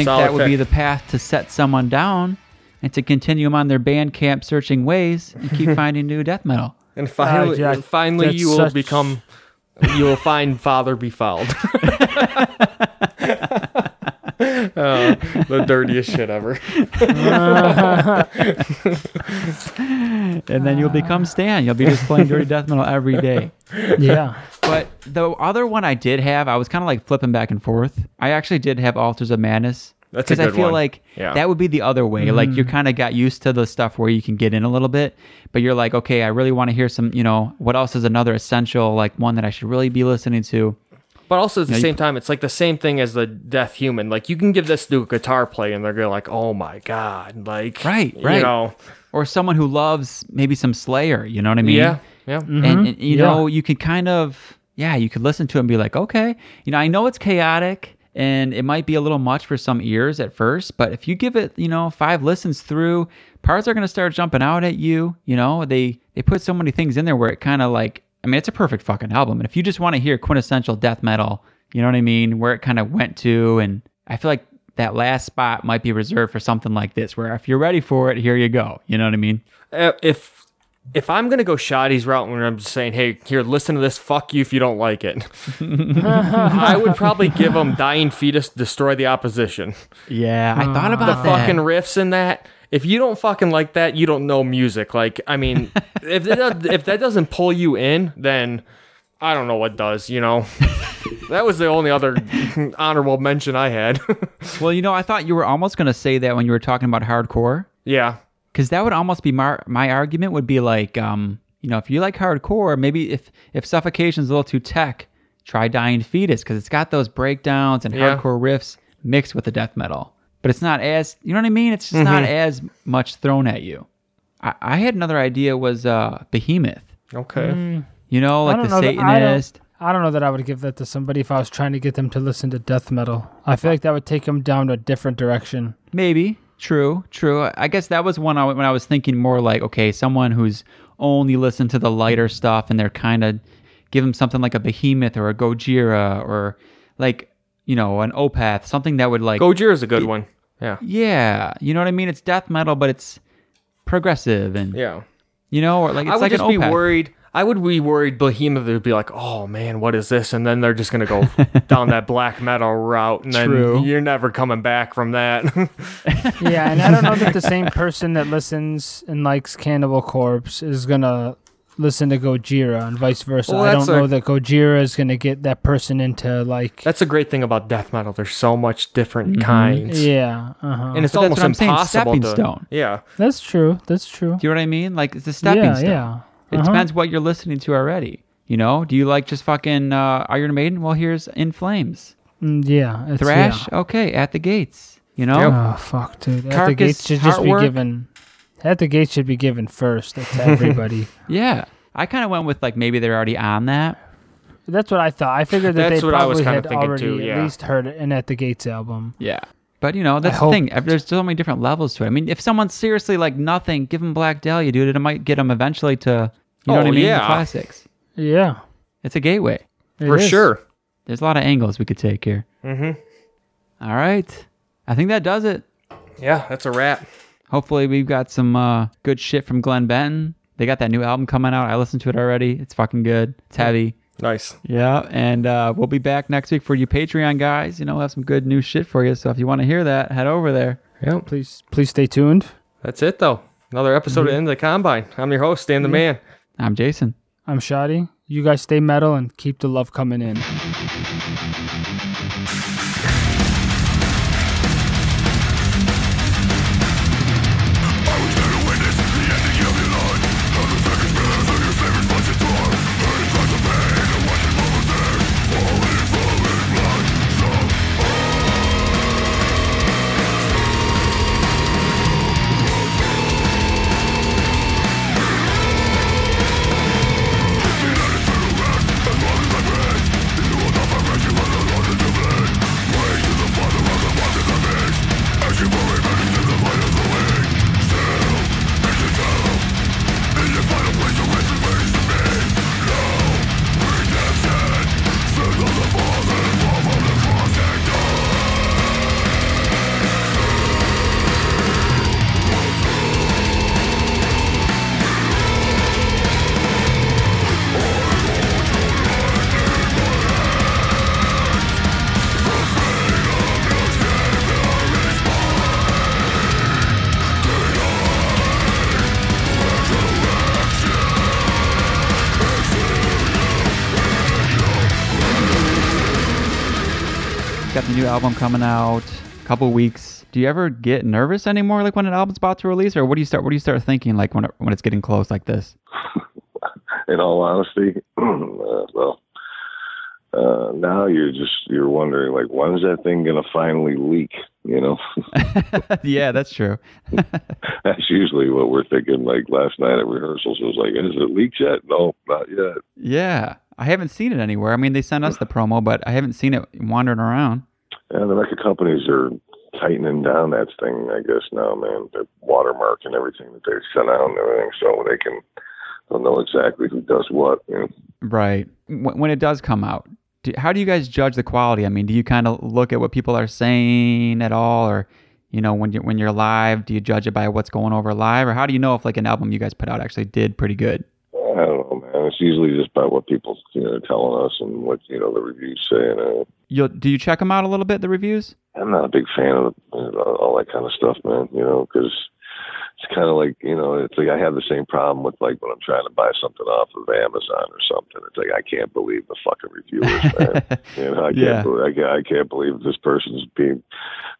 think solid that would be the path to set someone down. and to continue them on their Bandcamp searching ways and keep finding new death metal. And finally, yeah, finally, you will such- become, you will find Father Be Fouled. Oh, the dirtiest shit ever. And then you'll become Stan. You'll be just playing dirty death metal every day. yeah. But the other one I did have, I was kind of like flipping back and forth. I actually did have Altars of Madness. That's a Because I feel one. like Yeah. that would be the other way. Like you mm. kind of got used to the stuff where you can get in a little bit, but you're like, okay, I really want to hear some, you know, what else is another essential, like one that I should really be listening to. But also at the Yeah, you- same time, it's like the same thing as the Death human. Like you can give this to a guitar player, and they're gonna like, "Oh my god!" Like, Right, right. You right. know, Or someone who loves maybe some Slayer, you know what I mean? yeah, yeah. Mm-hmm. and, and you Yeah. know you could kind of yeah you could listen to it and be like okay you know i know it's chaotic and it might be a little much for some ears at first but if you give it you know five listens through parts are going to start jumping out at you you know they they put so many things in there where it kind of like i mean it's a perfect fucking album and if you just want to hear quintessential death metal you know what i mean where it kind of went to and i feel like that last spot might be reserved for something like this where if you're ready for it here you go you know what i mean Uh, if if I'm gonna go Shoddy's route when I'm just saying, "Hey, here, listen to this. Fuck you if you don't like it," I would probably give them "Dying Fetus Destroy the Opposition." yeah i thought The about that fucking riffs in that. If you don't fucking like that, you don't know music. Like, I mean, if that, if that doesn't pull you in, then I don't know what does. You know, that was the only other honorable mention I had. Well, you know, I thought you were almost going to say that when you were talking about hardcore, yeah, because that would almost be my my argument. Would be like, um, you know, if you like hardcore, maybe if if suffocation's a little too tech, try Dying Fetus because it's got those breakdowns and Yeah. hardcore riffs mixed with the death metal. But it's not as you know what I mean. It's just not Mm-hmm. as much thrown at you. I, I had another idea was uh, Behemoth. okay. You know, like the know that- I don't- Satanist. I don't know that I would give that to somebody if I was trying to get them to listen to death metal. I feel like that would take them down a different direction. Maybe true, true. I guess that was one I, when I was thinking more like, okay, someone who's only listened to the lighter stuff, and they're kind of give them something like a Behemoth or a Gojira or like you know an Opeth, something that would like, Gojira is a good one. Yeah, yeah, you know what I mean? It's death metal, but it's progressive and yeah. you know, or like it's I would like just an be worried. I would be worried Behemoth would be like, oh man, what is this? And then they're just gonna go down that black metal route, and then you're never coming back from that. Yeah, and I don't know that the same person that listens and likes Cannibal Corpse is gonna listen to Gojira and vice versa. Well, I don't know that Gojira is gonna get that person into like That's a great thing about death metal. There's so much different kinds, yeah, uh huh. and it's But almost what impossible stepping to. stone. Yeah, That's true. That's true. Do you know what I mean? Like it's a stepping yeah, stone. yeah. It Uh-huh. depends what you're listening to already. You know, do you like just fucking uh, Iron Maiden? Well, here's In Flames. Mm, yeah, it's, Thrash, Yeah. okay, at the gates. You know, Oh fuck, dude. At the gates should just be given. At the gates should be given first to everybody. yeah. I kind of went with like maybe they're already on that. That's what I thought. I figured that That's they what I was probably kinda had thinking already too, at yeah. least heard an At the Gates album. Yeah, but you know that's the hope- thing. There's so many different levels to it. I mean, if someone's seriously like nothing, give them Black Dahlia, dude. It might get them eventually to, you know Oh, what I mean? The yeah. classics. Yeah, It's a gateway. it for is. sure. There's a lot of angles we could take here. Mm-hmm. All right, I think that does it. Yeah, that's a wrap. Hopefully, we've got some uh, good shit from Glen Benton. They got that new album coming out. I listened to it already. It's fucking good. It's heavy. Nice. Yeah, and uh, we'll be back next week for you Patreon guys. You know, we'll have some good new shit for you. So if you want to hear that, head over there. Yep. Please, please stay tuned. That's it though. Another episode of In the Combine. I'm your host, Dan the Man. I'm Jason. I'm Shoddy. You guys stay metal and keep the love coming in. Coming out a couple weeks. Do you ever get nervous anymore, like when an album's about to release, or what do you start? What do you start thinking, like when it, when it's getting close like this? in all honesty, uh, well, uh, now you're just you're wondering like when's that thing gonna finally leak? You know, yeah, that's true. that's usually what we're thinking. Like last night at rehearsals, it was like, "Is it leaked yet?" No, not yet. Yeah, I haven't seen it anywhere. I mean, they sent us the promo, but I haven't seen it wandering around. Yeah, the record companies are tightening down that thing. I guess now, man, the watermark and everything that they sent out and everything, so they can they'll know exactly who does what. You know? Right. When when it does come out, do, how do you guys judge the quality? I mean, do you kind of look at what people are saying at all, or you know, when you when you're live, do you judge it by what's going over live, or how do you know if like an album you guys put out actually did pretty good? I don't know, man. It's usually just by what people you know telling us and what you know the reviews say. And uh, You'll do you check them out a little bit, the reviews? I'm not a big fan of all that kind of stuff, man. You know, because it's kind of like you know, it's like I have the same problem with like when I'm trying to buy something off of Amazon or something. It's like I can't believe the fucking reviewers, man. you know, I can't, Yeah. believe, I can't, I can't believe this person's being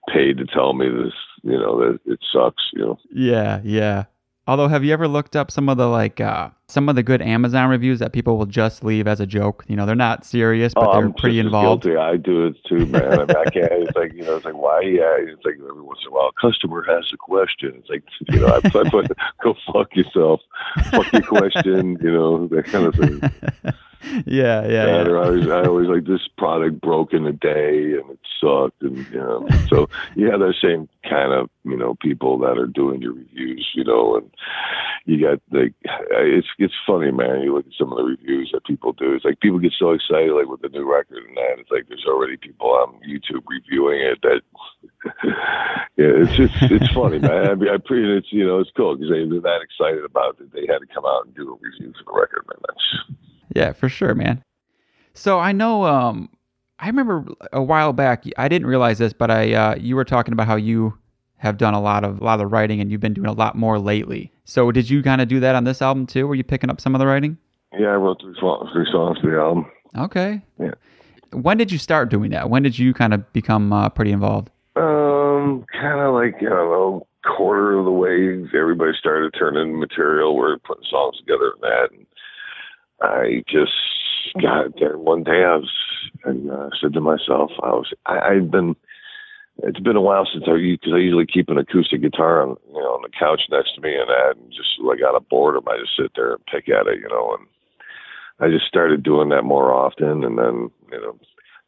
paid to tell me this. You know, that it sucks. You know. Yeah, yeah. Although, have you ever looked up some of the like uh, some of the good Amazon reviews that people will just leave as a joke? You know, they're not serious, but oh, they're I'm pretty involved. Guilty. I do it too, man. I, mean, I can't. It's like you know, it's like why? Yeah, it's like every once in a while, a customer has a question. It's like you know, I, I put, go fuck yourself, fuck your question. You know, that kind of thing. yeah, yeah, Yeah, yeah. they're always, I always like this product broke in a day and it sucked, and you know, so you have those same kind of you know people that are doing your reviews, you know, and you got like it's it's funny, man. You look at some of the reviews that people do. It's like people get so excited, like with the new record and that. It's like there's already people on YouTube reviewing it. That yeah, it's just it's funny, man. I mean, I appreciate it's you know it's cool because they, they're that excited about it. They had to come out and do a review for the record, man. That's Yeah, for sure, man. So I know um I remember a while back I didn't realize this, but I uh you were talking about how you have done a lot of a lot of the writing and you've been doing a lot more lately. So did you kind of do that on this album too? Were you picking up some of the writing? yeah. I wrote three songs, three songs for the album. Okay. Yeah. When did you start doing that? When did you kind of become uh, pretty involved? Um, kind of like I don't know, quarter of the way, everybody started turning material. We're putting songs together and that, and I just got there one day. I was and uh, said to myself, I was I, I'd been. It's been a while since I because I usually keep an acoustic guitar on you know on the couch next to me and that, and just like out of boredom, I just sit there and pick at it, you know, and I just started doing that more often, and then you know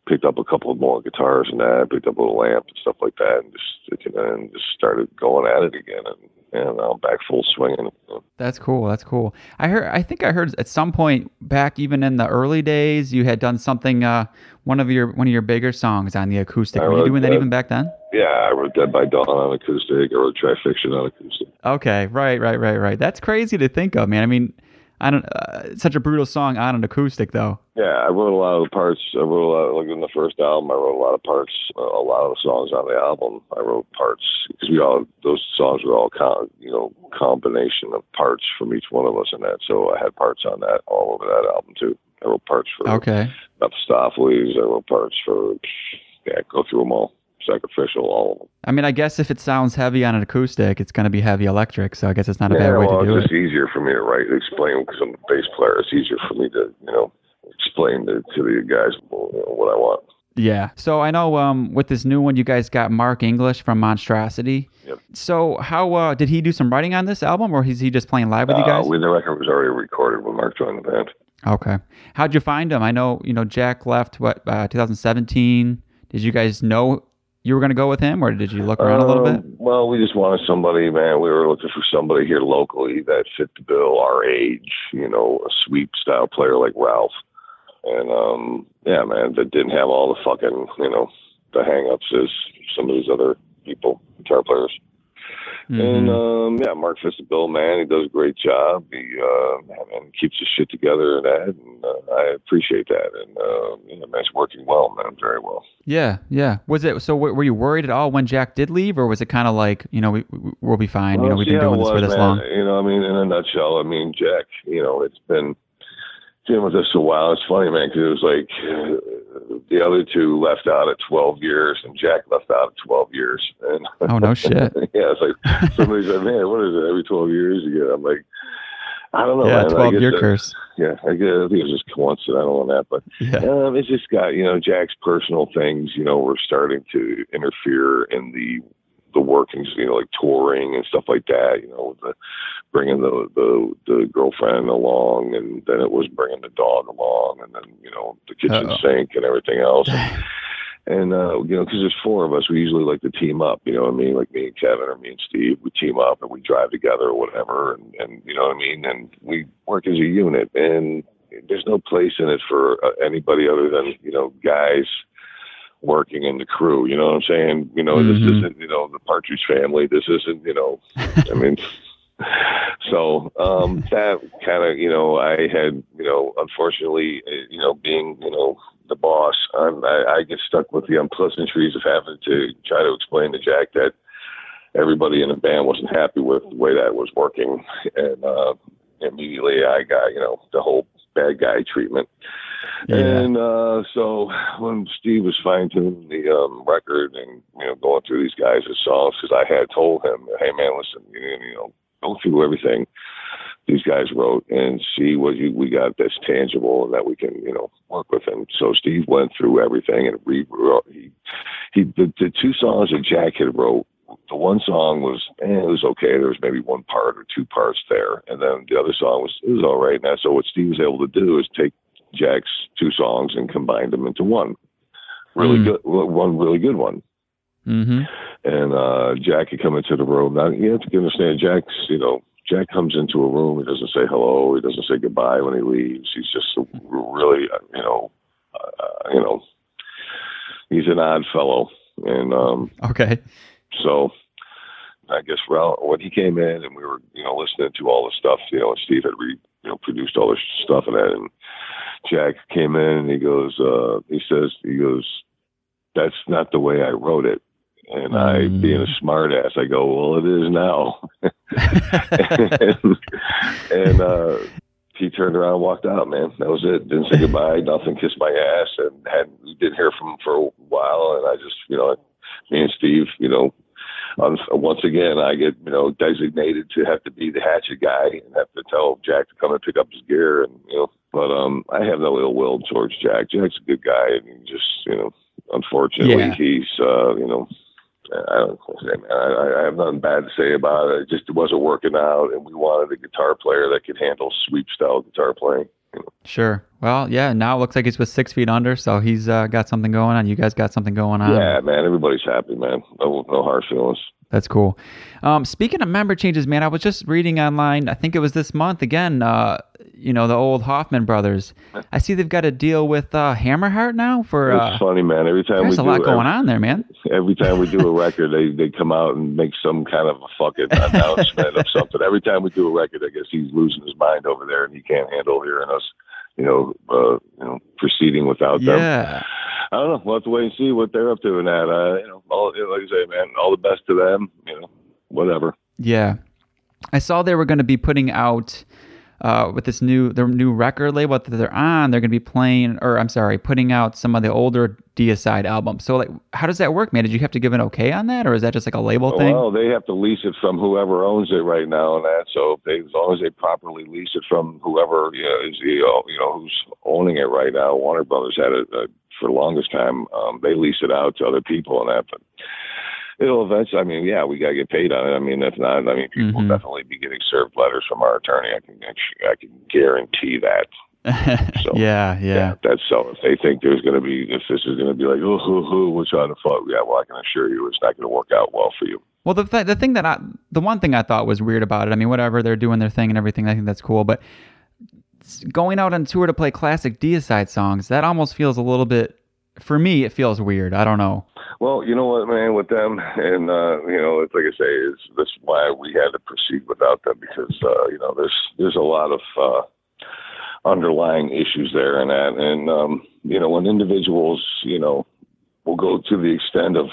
picked up a couple of more guitars and that, picked up a little amp and stuff like that, and just and just started going at it again, and and I'm back full swinging. That's cool. That's cool. I heard. I think I heard at some point back, even in the early days, you had done something. Uh, one of your one of your bigger songs on the acoustic. I Were you doing that that. even back then? Yeah, I wrote Dead by Dawn on acoustic. I wrote Trifixion on acoustic. Okay. Right. Right. Right. Right. That's crazy to think of, man. I mean, I don't. Uh, such a brutal song on an acoustic, though. Yeah, I wrote a lot of the parts. I wrote a lot. Like in the first album, I wrote a lot of parts. A lot of the songs on the album, I wrote parts because we all those songs were all com- you know combination of parts from each one of us in that. So I had parts on that all over that album too. I wrote parts for Okay. Mephistopheles. I wrote parts for yeah. Go through them all. Sacrificial, all of them. I mean, I guess if it sounds heavy on an acoustic, it's going to be heavy electric. So I guess it's not a yeah, bad way well, to do it's it. It's easier for me to write, explain because I'm a bass player. It's easier for me to you know explain to, to the guys you know, what I want. Yeah. So I know um, with this new one, you guys got Mark English from Monstrosity. Yep. So how uh, did he do some writing on this album, or is he just playing live with you Uh, guys? we- the record was already recorded when Mark joined the band. Okay. How'd you find him? I know you know Jack left what uh, 2017. Did you guys know you were going to go with him, or did you look around a little bit? Um, Well, we just wanted somebody, man. We were looking for somebody here locally that fit the bill, our age, you know, a sweep style player like Ralph. And um yeah, man, that didn't have all the fucking, you know, the hang ups as some of these other people, guitar players. And Mhm. um yeah, Mark fits the bill, man. He does a great job. He uh and keeps his shit together and that and uh, I appreciate that. And uh you know, man, it's working well, man, very well. yeah, yeah. Was it so? w- Were you worried at all when Jack did leave, or was it kind of like you know we, we'll be fine? you know, we've been doing this for this man. long. You know, I mean, in a nutshell, I mean, Jack, you know, it's been been with us a while. It's funny, man, because it was like the other two left out at 12 years, and Jack left out at 12 years. And Oh no shit. yeah, it's like somebody said, "Man, what is it? Every 12 years you get?" I'm like, I don't know. yeah, man. Twelve guess year that- curse. Yeah, I guess I think it was just coincidental on that, but Yeah. um, it's just got you know Jack's personal things. You know, were starting to interfere in the the workings. You know, like touring and stuff like that. You know, the bringing the the the girlfriend along, and then it was bringing the dog along, and then you know the kitchen Uh-oh. sink and everything else. And uh, you know, because there's four of us, we usually like to team up. You know what I mean? Like me and Kevin or me and Steve, we team up and we drive together or whatever. And, and you know what I mean? And we work as a unit. And there's no place in it for uh, anybody other than you know guys working in the crew. You know what I'm saying? You know, this Mhm. isn't you know the Partridge Family. This isn't you know. I mean. So um, that kind of, you know, I had, you know, unfortunately, uh, you know, being, you know, the boss, I'm, I, I get stuck with the unpleasantries of having to try to explain to Jack that everybody in the band wasn't happy with the way that was working, and uh, immediately I got, you know, the whole bad guy treatment. And uh, so when Steve was fine tuning the um, record and you know going through these guys' songs, because I had told him, "Hey man, listen, you know, you know, go through everything these guys wrote and see what you, we got that's tangible and that we can you know work with." And so Steve went through everything and re he he the, the two songs that Jack had wrote. The one song was, eh, it was okay. There was maybe one part or two parts there, and then the other song was, it was all right. And so what Steve was able to do is take Jack's two songs and combined them into one really Mm. good, one really good one. Mm-hmm. And uh, Jack had come into the room. Now you have to understand, Jack's you know, Jack comes into a room. He doesn't say hello. He doesn't say goodbye when he leaves. He's just a really, uh, you know, uh, you know, he's an odd fellow. And um, Okay. so I guess well, when he came in and we were, you know, listening to all the stuff, you know, and Steve had re, you know, produced all this stuff and that, and Jack came in and he goes, uh, he says, he goes, that's not the way I wrote it. And I, Mm. being a smart ass, I go, well, it is now. and and uh, he turned around and walked out, man. That was it. Didn't say goodbye, nothing, kissed my ass, and had we didn't hear from him for a while. And I just, you know, me and Steve, you know, um, once again, I get, you know, designated to have to be the hatchet guy and have to tell Jack to come and pick up his gear, and you know, but um, I have no ill will towards Jack. Jack's a good guy, and just, you know, unfortunately, Yeah. he's, uh, you know. I don't I, I I have nothing bad to say about it. It just wasn't working out, and we wanted a guitar player that could handle sweep style guitar playing. Sure. Well, yeah. Now it looks like he's with Six Feet Under, so he's uh, got something going on. You guys got something going on. yeah, man, everybody's happy, man. No, no hard feelings. That's cool. Um, speaking of member changes, man, I was just reading online. I think it was this month again. Uh, you know, the old Hoffman brothers. I see they've got a deal with uh, Hammerheart now for. It's Uh, funny, man. Every time there's we a do lot going every, on there, man. every time we do a record, they they come out and make some kind of a fucking announcement of something. Every time we do a record, I guess he's losing his mind over there, and he can't handle hearing us, you know, uh, you know, proceeding without them. Yeah. I don't know. We'll have to wait and see what they're up to in that. Uh, you know, all, like I say, man, all the best to them. You know, whatever. Yeah. I saw they were going to be putting out uh, with this new their new record label that they're on. They're going to be playing, or I'm sorry, putting out some of the older Deicide albums. So, like, how does that work, man? Did you have to give an okay on that, or is that just like a label thing? Well, they have to lease it from whoever owns it right now, and that. So they, as long as they properly lease it from whoever you know, is you know, you know who's owning it right now. Warner Brothers had it uh, for the longest time. Um, they lease it out to other people and that, but it'll eventually. I mean, yeah, we gotta get paid on it. I mean, if not, I mean, people Mhm. will definitely be getting served letters from our attorney. I can, I can guarantee that. So, yeah, yeah, that's so. If they think there's going to be, if this is going to be like, oh, hoo, hoo, we're trying to fuck, yeah, well, I can assure you, it's not going to work out well for you. Well, the th- the thing that I the one thing I thought was weird about it. I mean, whatever they're doing their thing and everything, I think that's cool. But going out on tour to play classic Deicide songs, that almost feels a little bit. For me, it feels weird. I don't know. Well, you know what, man, with them, and uh, you know, it's like I say, is that's why we had to proceed without them because uh, you know, there's there's a lot of uh, underlying issues there, and that, and um, you know, when individuals, you know, will go to the extent of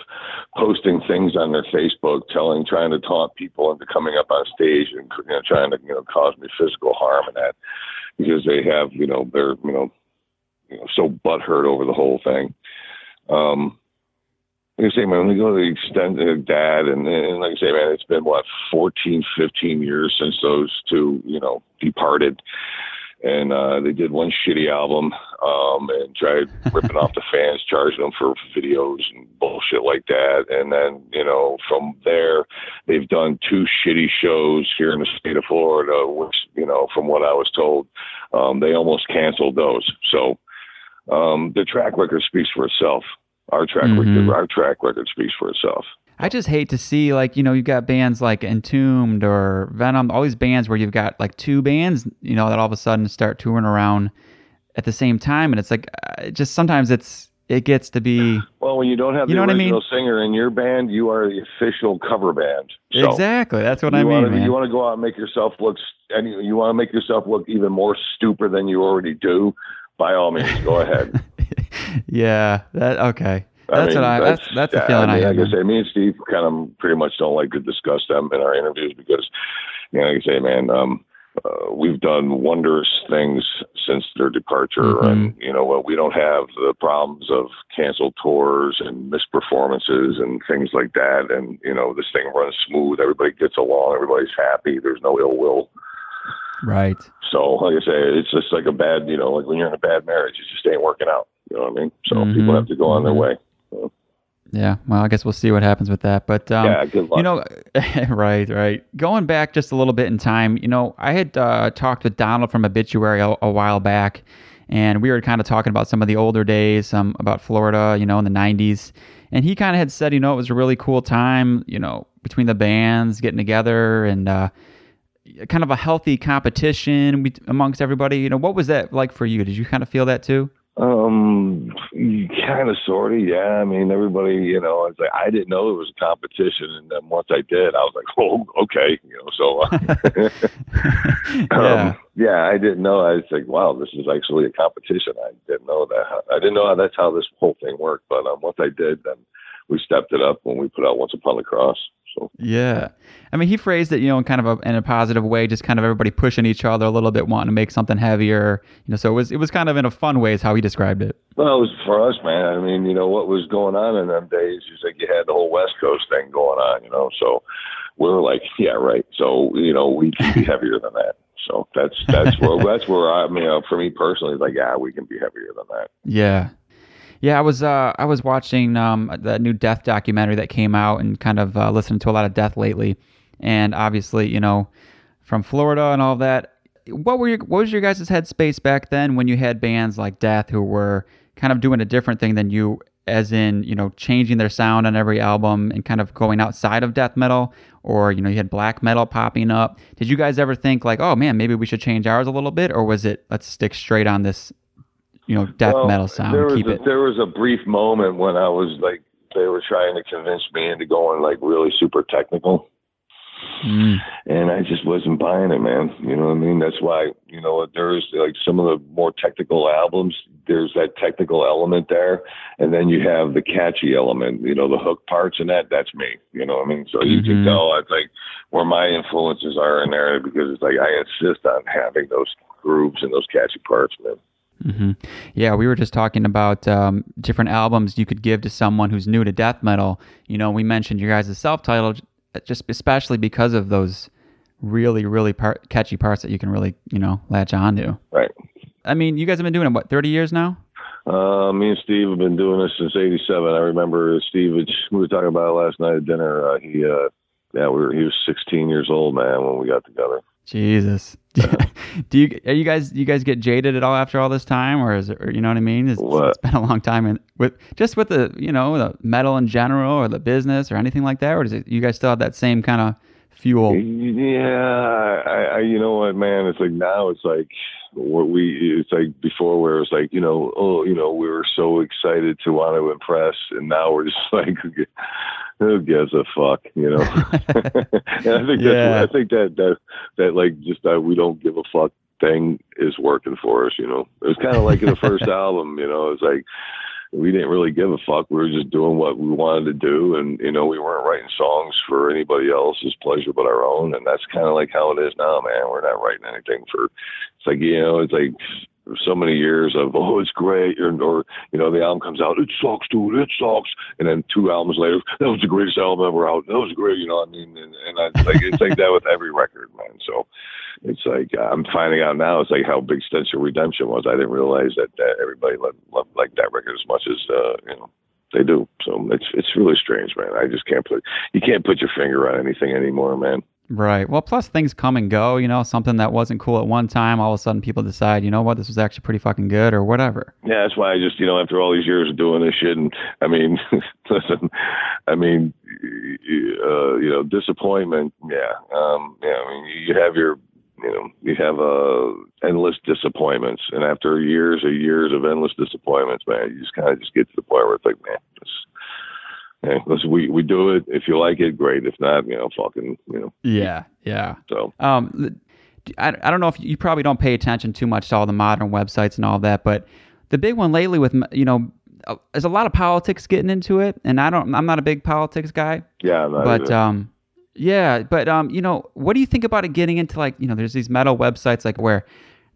posting things on their Facebook, telling, trying to taunt people into coming up on stage and you know, trying to you know cause me physical harm and that because they have you know their you know you know, so butthurt over the whole thing. Um, like I say, man, we go to the extent of dad, and, and like I say, man, it's been what 14, 15 years since those two, you know, departed and uh, they did one shitty album um, and tried ripping off the fans, charging them for videos and bullshit like that. And then, you know, from there, they've done two shitty shows here in the state of Florida, which, you know, from what I was told, um, they almost canceled those. So um, the track record speaks for itself. Our track Mhm. record, our track record speaks for itself. I just hate to see like you know you've got bands like Entombed or Venom, all these bands where you've got like two bands, you know, that all of a sudden start touring around at the same time, and it's like uh, just sometimes it's it gets to be Well, when you don't have You the know what I mean? original singer in your band, you are the official cover band. So exactly that's what I mean, wanna. You want to go out and make yourself look, and you, you want to make yourself look even more stupid than you already do. By all means, go ahead. yeah, that okay. I That's mean, what I that's that's the yeah, feeling I, I, mean, have. Like I say, me and Steve kind of pretty much don't like to discuss them in our interviews because, you know, like I say, man, um, uh, we've done wondrous things since their departure, Mhm. and you know what? We don't have the problems of canceled tours and missed performances and things like that. And you know, this thing runs smooth. Everybody gets along. Everybody's happy. There's no ill will. Right. So, like I say, it's just like a bad, you know, like when you're in a bad marriage, it just ain't working out. You know what I mean? So Mhm. people have to go on their Mhm. way. Yeah. Well, I guess we'll see what happens with that. But um, yeah, good luck. You know, right, right. Going back just a little bit in time, you know, I had uh, talked with Donald from Obituary a, a while back, and we were kind of talking about some of the older days, um, about Florida, you know, in the '90s, and he kind of had said, you know, it was a really cool time, you know, between the bands getting together and uh, kind of a healthy competition amongst everybody. You know, what was that like for you? Did you kind of feel that too? Um, kind of, sort of, yeah. I mean, everybody, you know, it's like I didn't know it was a competition, and then once I did, I was like, oh, okay, you know. So, uh, yeah. um, yeah, I didn't know. I was like, wow, this is actually a competition. I didn't know that. I didn't know how that's how this whole thing worked. But um, once I did, then we stepped it up when we put out Once Upon the Cross. So, Yeah. I mean, he phrased it, you know, in kind of a, in a positive way, just kind of everybody pushing each other a little bit, wanting to make something heavier. You know, so it was it was kind of in a fun way is how he described it. well, it was for us, man. I mean, you know, what was going on in them days? Is like you had the whole West Coast thing going on, you know. So we were like, yeah, right. So you know, we can be heavier than that. So that's that's where that's where I, mean, uh, for me personally, it's like, yeah, we can be heavier than that. Yeah. Yeah, I was uh, I was watching um, the new Death documentary that came out and kind of uh, listening to a lot of Death lately, and obviously, you know, from Florida and all that. What were your what was your guys' headspace back then when you had bands like Death who were kind of doing a different thing than you, as in you know changing their sound on every album and kind of going outside of death metal, or you know you had black metal popping up. Did you guys ever think like, oh man, maybe we should change ours a little bit, or was it let's stick straight on this, you know, death Well, metal sound, There was keep a, it? there was a brief moment when I was like, they were trying to convince me into going like really super technical. Mm. and I just wasn't buying it, man. You know what I mean? That's why, you know, there's like some of the more technical albums, there's that technical element there. And then you have the catchy element, you know, the hook parts and that, that's me. You know what I mean? So you Mhm. can tell it's like where my influences are in there because it's like I insist on having those grooves and those catchy parts, man. Hmm Yeah, we were just talking about um, different albums you could give to someone who's new to death metal. You know, we mentioned your guys' self-titled, just especially because of those really, really part, catchy parts that you can really, you know, latch onto. Right. I mean, you guys have been doing it what, thirty years now? Uh, me and Steve have been doing this since '87. I remember Steve. We were talking about it last night at dinner. Uh, he, uh, yeah, we were. He was 16 years old, man, when we got together. Jesus. Do you are you guys you guys get jaded at all after all this time, or is it or, you know what I mean? It's, it's been a long time, and with just with the you know the metal in general, or the business, or anything like that, or does it, you guys still have that same kind of fuel? Yeah, I, I, you know what, man? It's like now it's like what we. It's like before where it's like you know, oh, you know, we were so excited to want to impress, and now we're just like, who gives a fuck, you know? and I think Yeah. that's, I think that that that like just that we don't give a fuck thing is working for us, you know. It was kind of like in the first album, you know. It's like we didn't really give a fuck. We were just doing what we wanted to do, and you know, we weren't writing songs for anybody else's pleasure but our own. And that's kind of like how it is now, man. We're not writing anything for. It's like you know, it's like so many years of oh it's great or, or you know the album comes out it sucks dude it sucks. And then two albums later that was the greatest album ever out. That was great you know I mean and, and I, it's like it's like that with every record man. So it's like I'm finding out now it's like how big Stench of Redemption was. I didn't realize that, that everybody loved, loved like that record as much as uh, you know they do. So it's it's really strange man. I just can't put you can't put your finger on anything anymore man Right. Well, plus things come and go. You know, something that wasn't cool at one time, all of a sudden people decide, you know what, this was actually pretty fucking good or whatever. Yeah, that's why I just, you know, after all these years of doing this shit, and I mean, listen, I mean, uh, you know, disappointment. Yeah, um, yeah. I mean, you have your, you know, you have uh, endless disappointments, and after years and years of endless disappointments, man, you just kind of just get to the point where it's like, man, Hey, listen, we we do it. If you like it, great. If not, you know, fucking, you know. Yeah, yeah. So, um, I, I don't know if you probably don't pay attention too much to all the modern websites and all that, but the big one lately with you know, uh, there's a lot of politics getting into it, and I don't, I'm not a big politics guy. Yeah, but either. um, yeah, but um, you know, what do you think about it getting into like you know, there's these metal websites like where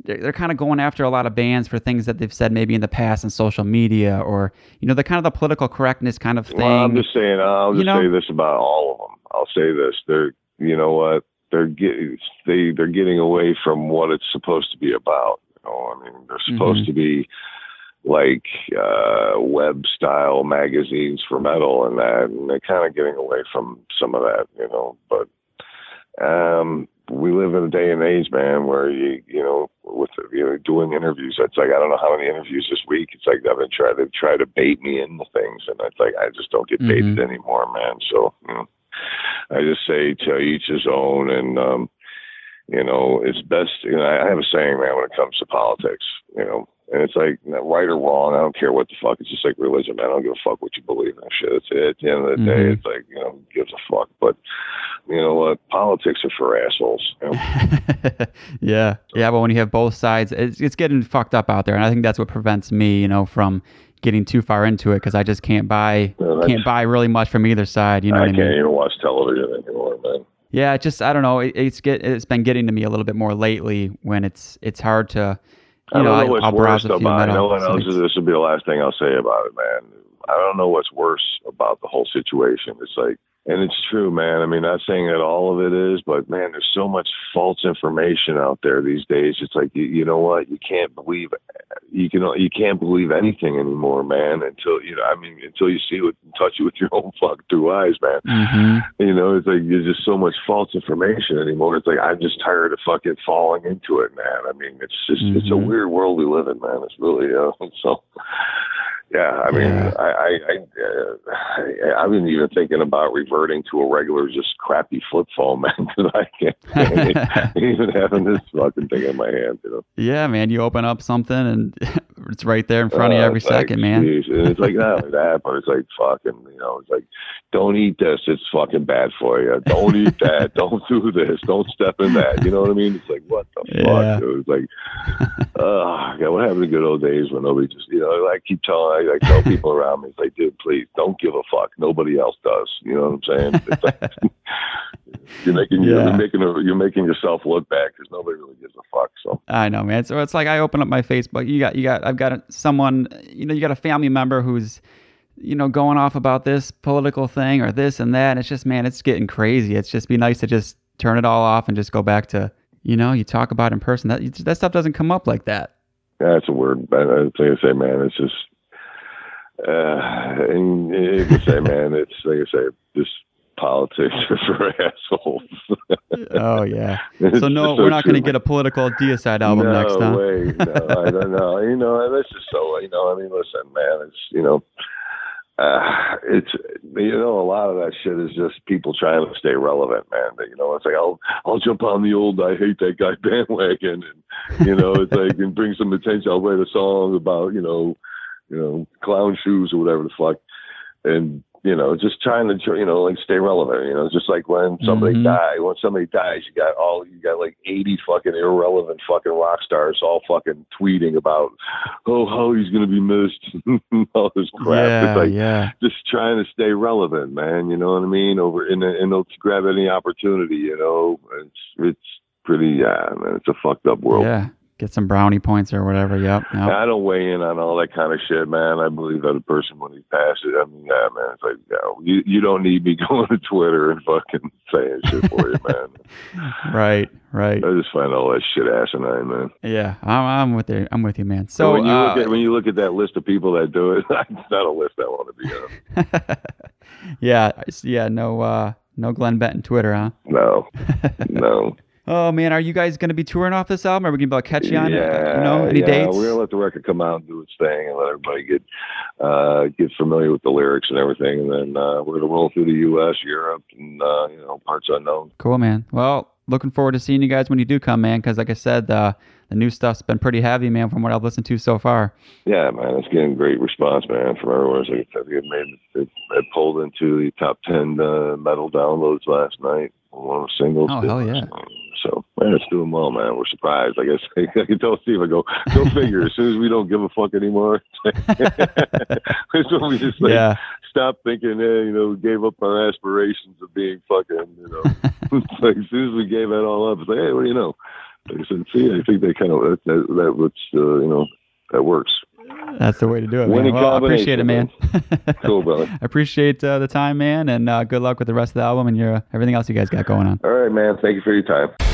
they're, they're kind of going after a lot of bands for things that they've said maybe in the past on social media or you know the kind of the political correctness kind of thing. Well, I'm just saying. I'll just You know? say this about all of them. I'll say this: they're, you know what? They're getting they they're getting away from what it's supposed to be about. You know, I mean, they're supposed Mhm. to be like uh web style magazines for metal and that and they're kind of getting away from some of that you know but um we live in a day and age man where you you know with you know doing interviews it's like i don't know how many interviews this week. It's like i've been trying to try to bait me into things and it's like i just don't get baited anymore man. So you know i just say to each his own and um you know it's best you know i have a saying man when it comes to politics you know and it's like right or wrong, I don't care what the fuck. It's just like religion, man. I don't give a fuck what you believe in. That shit. It's, at the end of the day, Mhm. it's like you know, who gives a fuck. But you know what? Politics are for assholes. You know? yeah, yeah. But when you have both sides, it's it's getting fucked up out there, and I think that's what prevents me, you know, from getting too far into it because I just can't buy can't buy really much from either side. You know I I can't mean? even watch television anymore, man. Yeah, it just I don't know. It, it's get it's been getting to me a little bit more lately when it's it's hard to. I don't know, I, what's I'll worse about. You metal know what else? This will be the last thing I'll say about it, man. I don't know what's worse about the whole situation. It's like, and it's true, man. I mean, not saying that all of it is, but man, there's so much false information out there these days. It's like, you, you know what? You can't believe, you can, you can't believe anything anymore, man. Until you know, I mean, until you see it and touch it with your own fuck two eyes, man. Mhm. You know, it's like there's just so much false information anymore. It's like I'm just tired of fucking falling into it, man. I mean, it's just it's a Mhm. weird world we live in, man. It's really uh, so. Yeah, I mean, Yeah. I I I, uh, I I've been even thinking about reverting to a regular, just crappy flip phone, man, because I can't even having this fucking thing in my hand, you know. Yeah, man. You open up something and it's right there in front of you Uh, every it's like, second, man. it's like not only that, but it's like fucking, you know, it's like, don't eat this. It's fucking bad for you. Don't eat that. don't do this. Don't step in that. You know what I mean? It's like, what the Yeah. fuck? Dude? It's like, oh, God, what happened to good old days when nobody just, you know, I keep telling, I, I tell people around me, it's like, dude, please don't give a fuck. Nobody else does. You know what I'm saying? Like, you're making, Yeah. you're making, a, you're making yourself look bad because nobody really gives a fuck. So. I know, man. So it's like I open up my Facebook. You got, you got, I've got someone, you know, you got a family member who's, you know, going off about this political thing or this and that. And it's just, man, it's getting crazy. It's just be nice to just turn it all off and just go back to, you know, you talk about in person. That that stuff doesn't come up like that. Yeah, it's a word. But think I say, man, it's just, uh, and you can say, man, it's like I say, just politics are for assholes. Oh yeah. So no, just we're not going to get a political deicide album no next time. way. No, I don't know. You know, this is so. You know, I mean, listen, man, it's you know. Uh, it's you know a lot of that shit is just people trying to stay relevant, man. But, you know, it's like I'll I'll jump on the old I hate that guy bandwagon, and you know it's like and bring some attention. I'll write a song about you know you know clown shoes or whatever the fuck, and you know just trying to you know like stay relevant. You know, just like when somebody Mhm. die, when somebody dies, you got all you got like eighty fucking irrelevant fucking rock stars all fucking tweeting about oh how he's gonna be missed, all this crap. Yeah, like yeah. just trying to stay relevant, man. You know what I mean? Over and and they'll grab any opportunity. You know, it's it's pretty yeah, man. It's a fucked up world. Yeah. Get some brownie points or whatever. Yep. yep. I don't weigh in on all that kind of shit, man. I believe that a person when he passes, I mean, yeah, man, it's like, yeah, you you don't need me going to Twitter and fucking saying shit for you, man. Right. Right. I just find all that shit asinine, man. Yeah. I'm, I'm with you. I'm with you, man. So when you uh, look at when you look at that list of people that do it, it's not a list I want to be on. yeah. Yeah. No. Uh, no Glen Benton Twitter, huh? No, no. Oh man, are you guys going to be touring off this album? Are we going to be able to catch you on it? Yeah, You know, any yeah, dates? We're gonna let the record come out and do its thing, and let everybody get uh, get familiar with the lyrics and everything, and then uh, we're gonna roll through the U.S., Europe, and uh, you know parts unknown. Cool, man. Well, looking forward to seeing you guys when you do come, man. Because like I said, uh, the new stuff's been pretty heavy, man, from what I've listened to so far. Yeah, man, it's getting great response, man, from everyone. It's like, I think it made it, it pulled into the top ten uh, metal downloads last night. One of the singles. Oh, hell yeah. So man, it's doing well, man. We're surprised. I guess I can tell Steve. I go, go figure. As soon as we don't give a fuck anymore, it's when we just like yeah, stop thinking. Hey, you know, we gave up our aspirations of being fucking. You know, like as soon as we gave that all up, it's like, hey, what do you know? Like I said, see, I think they kind of that that, that what's uh, you know that works. that's the way to do it, man. Well, I appreciate it, man. Cool, brother. I appreciate uh, the time, man, and uh, good luck with the rest of the album and your everything else you guys got going on. All right, man. Thank you for your time.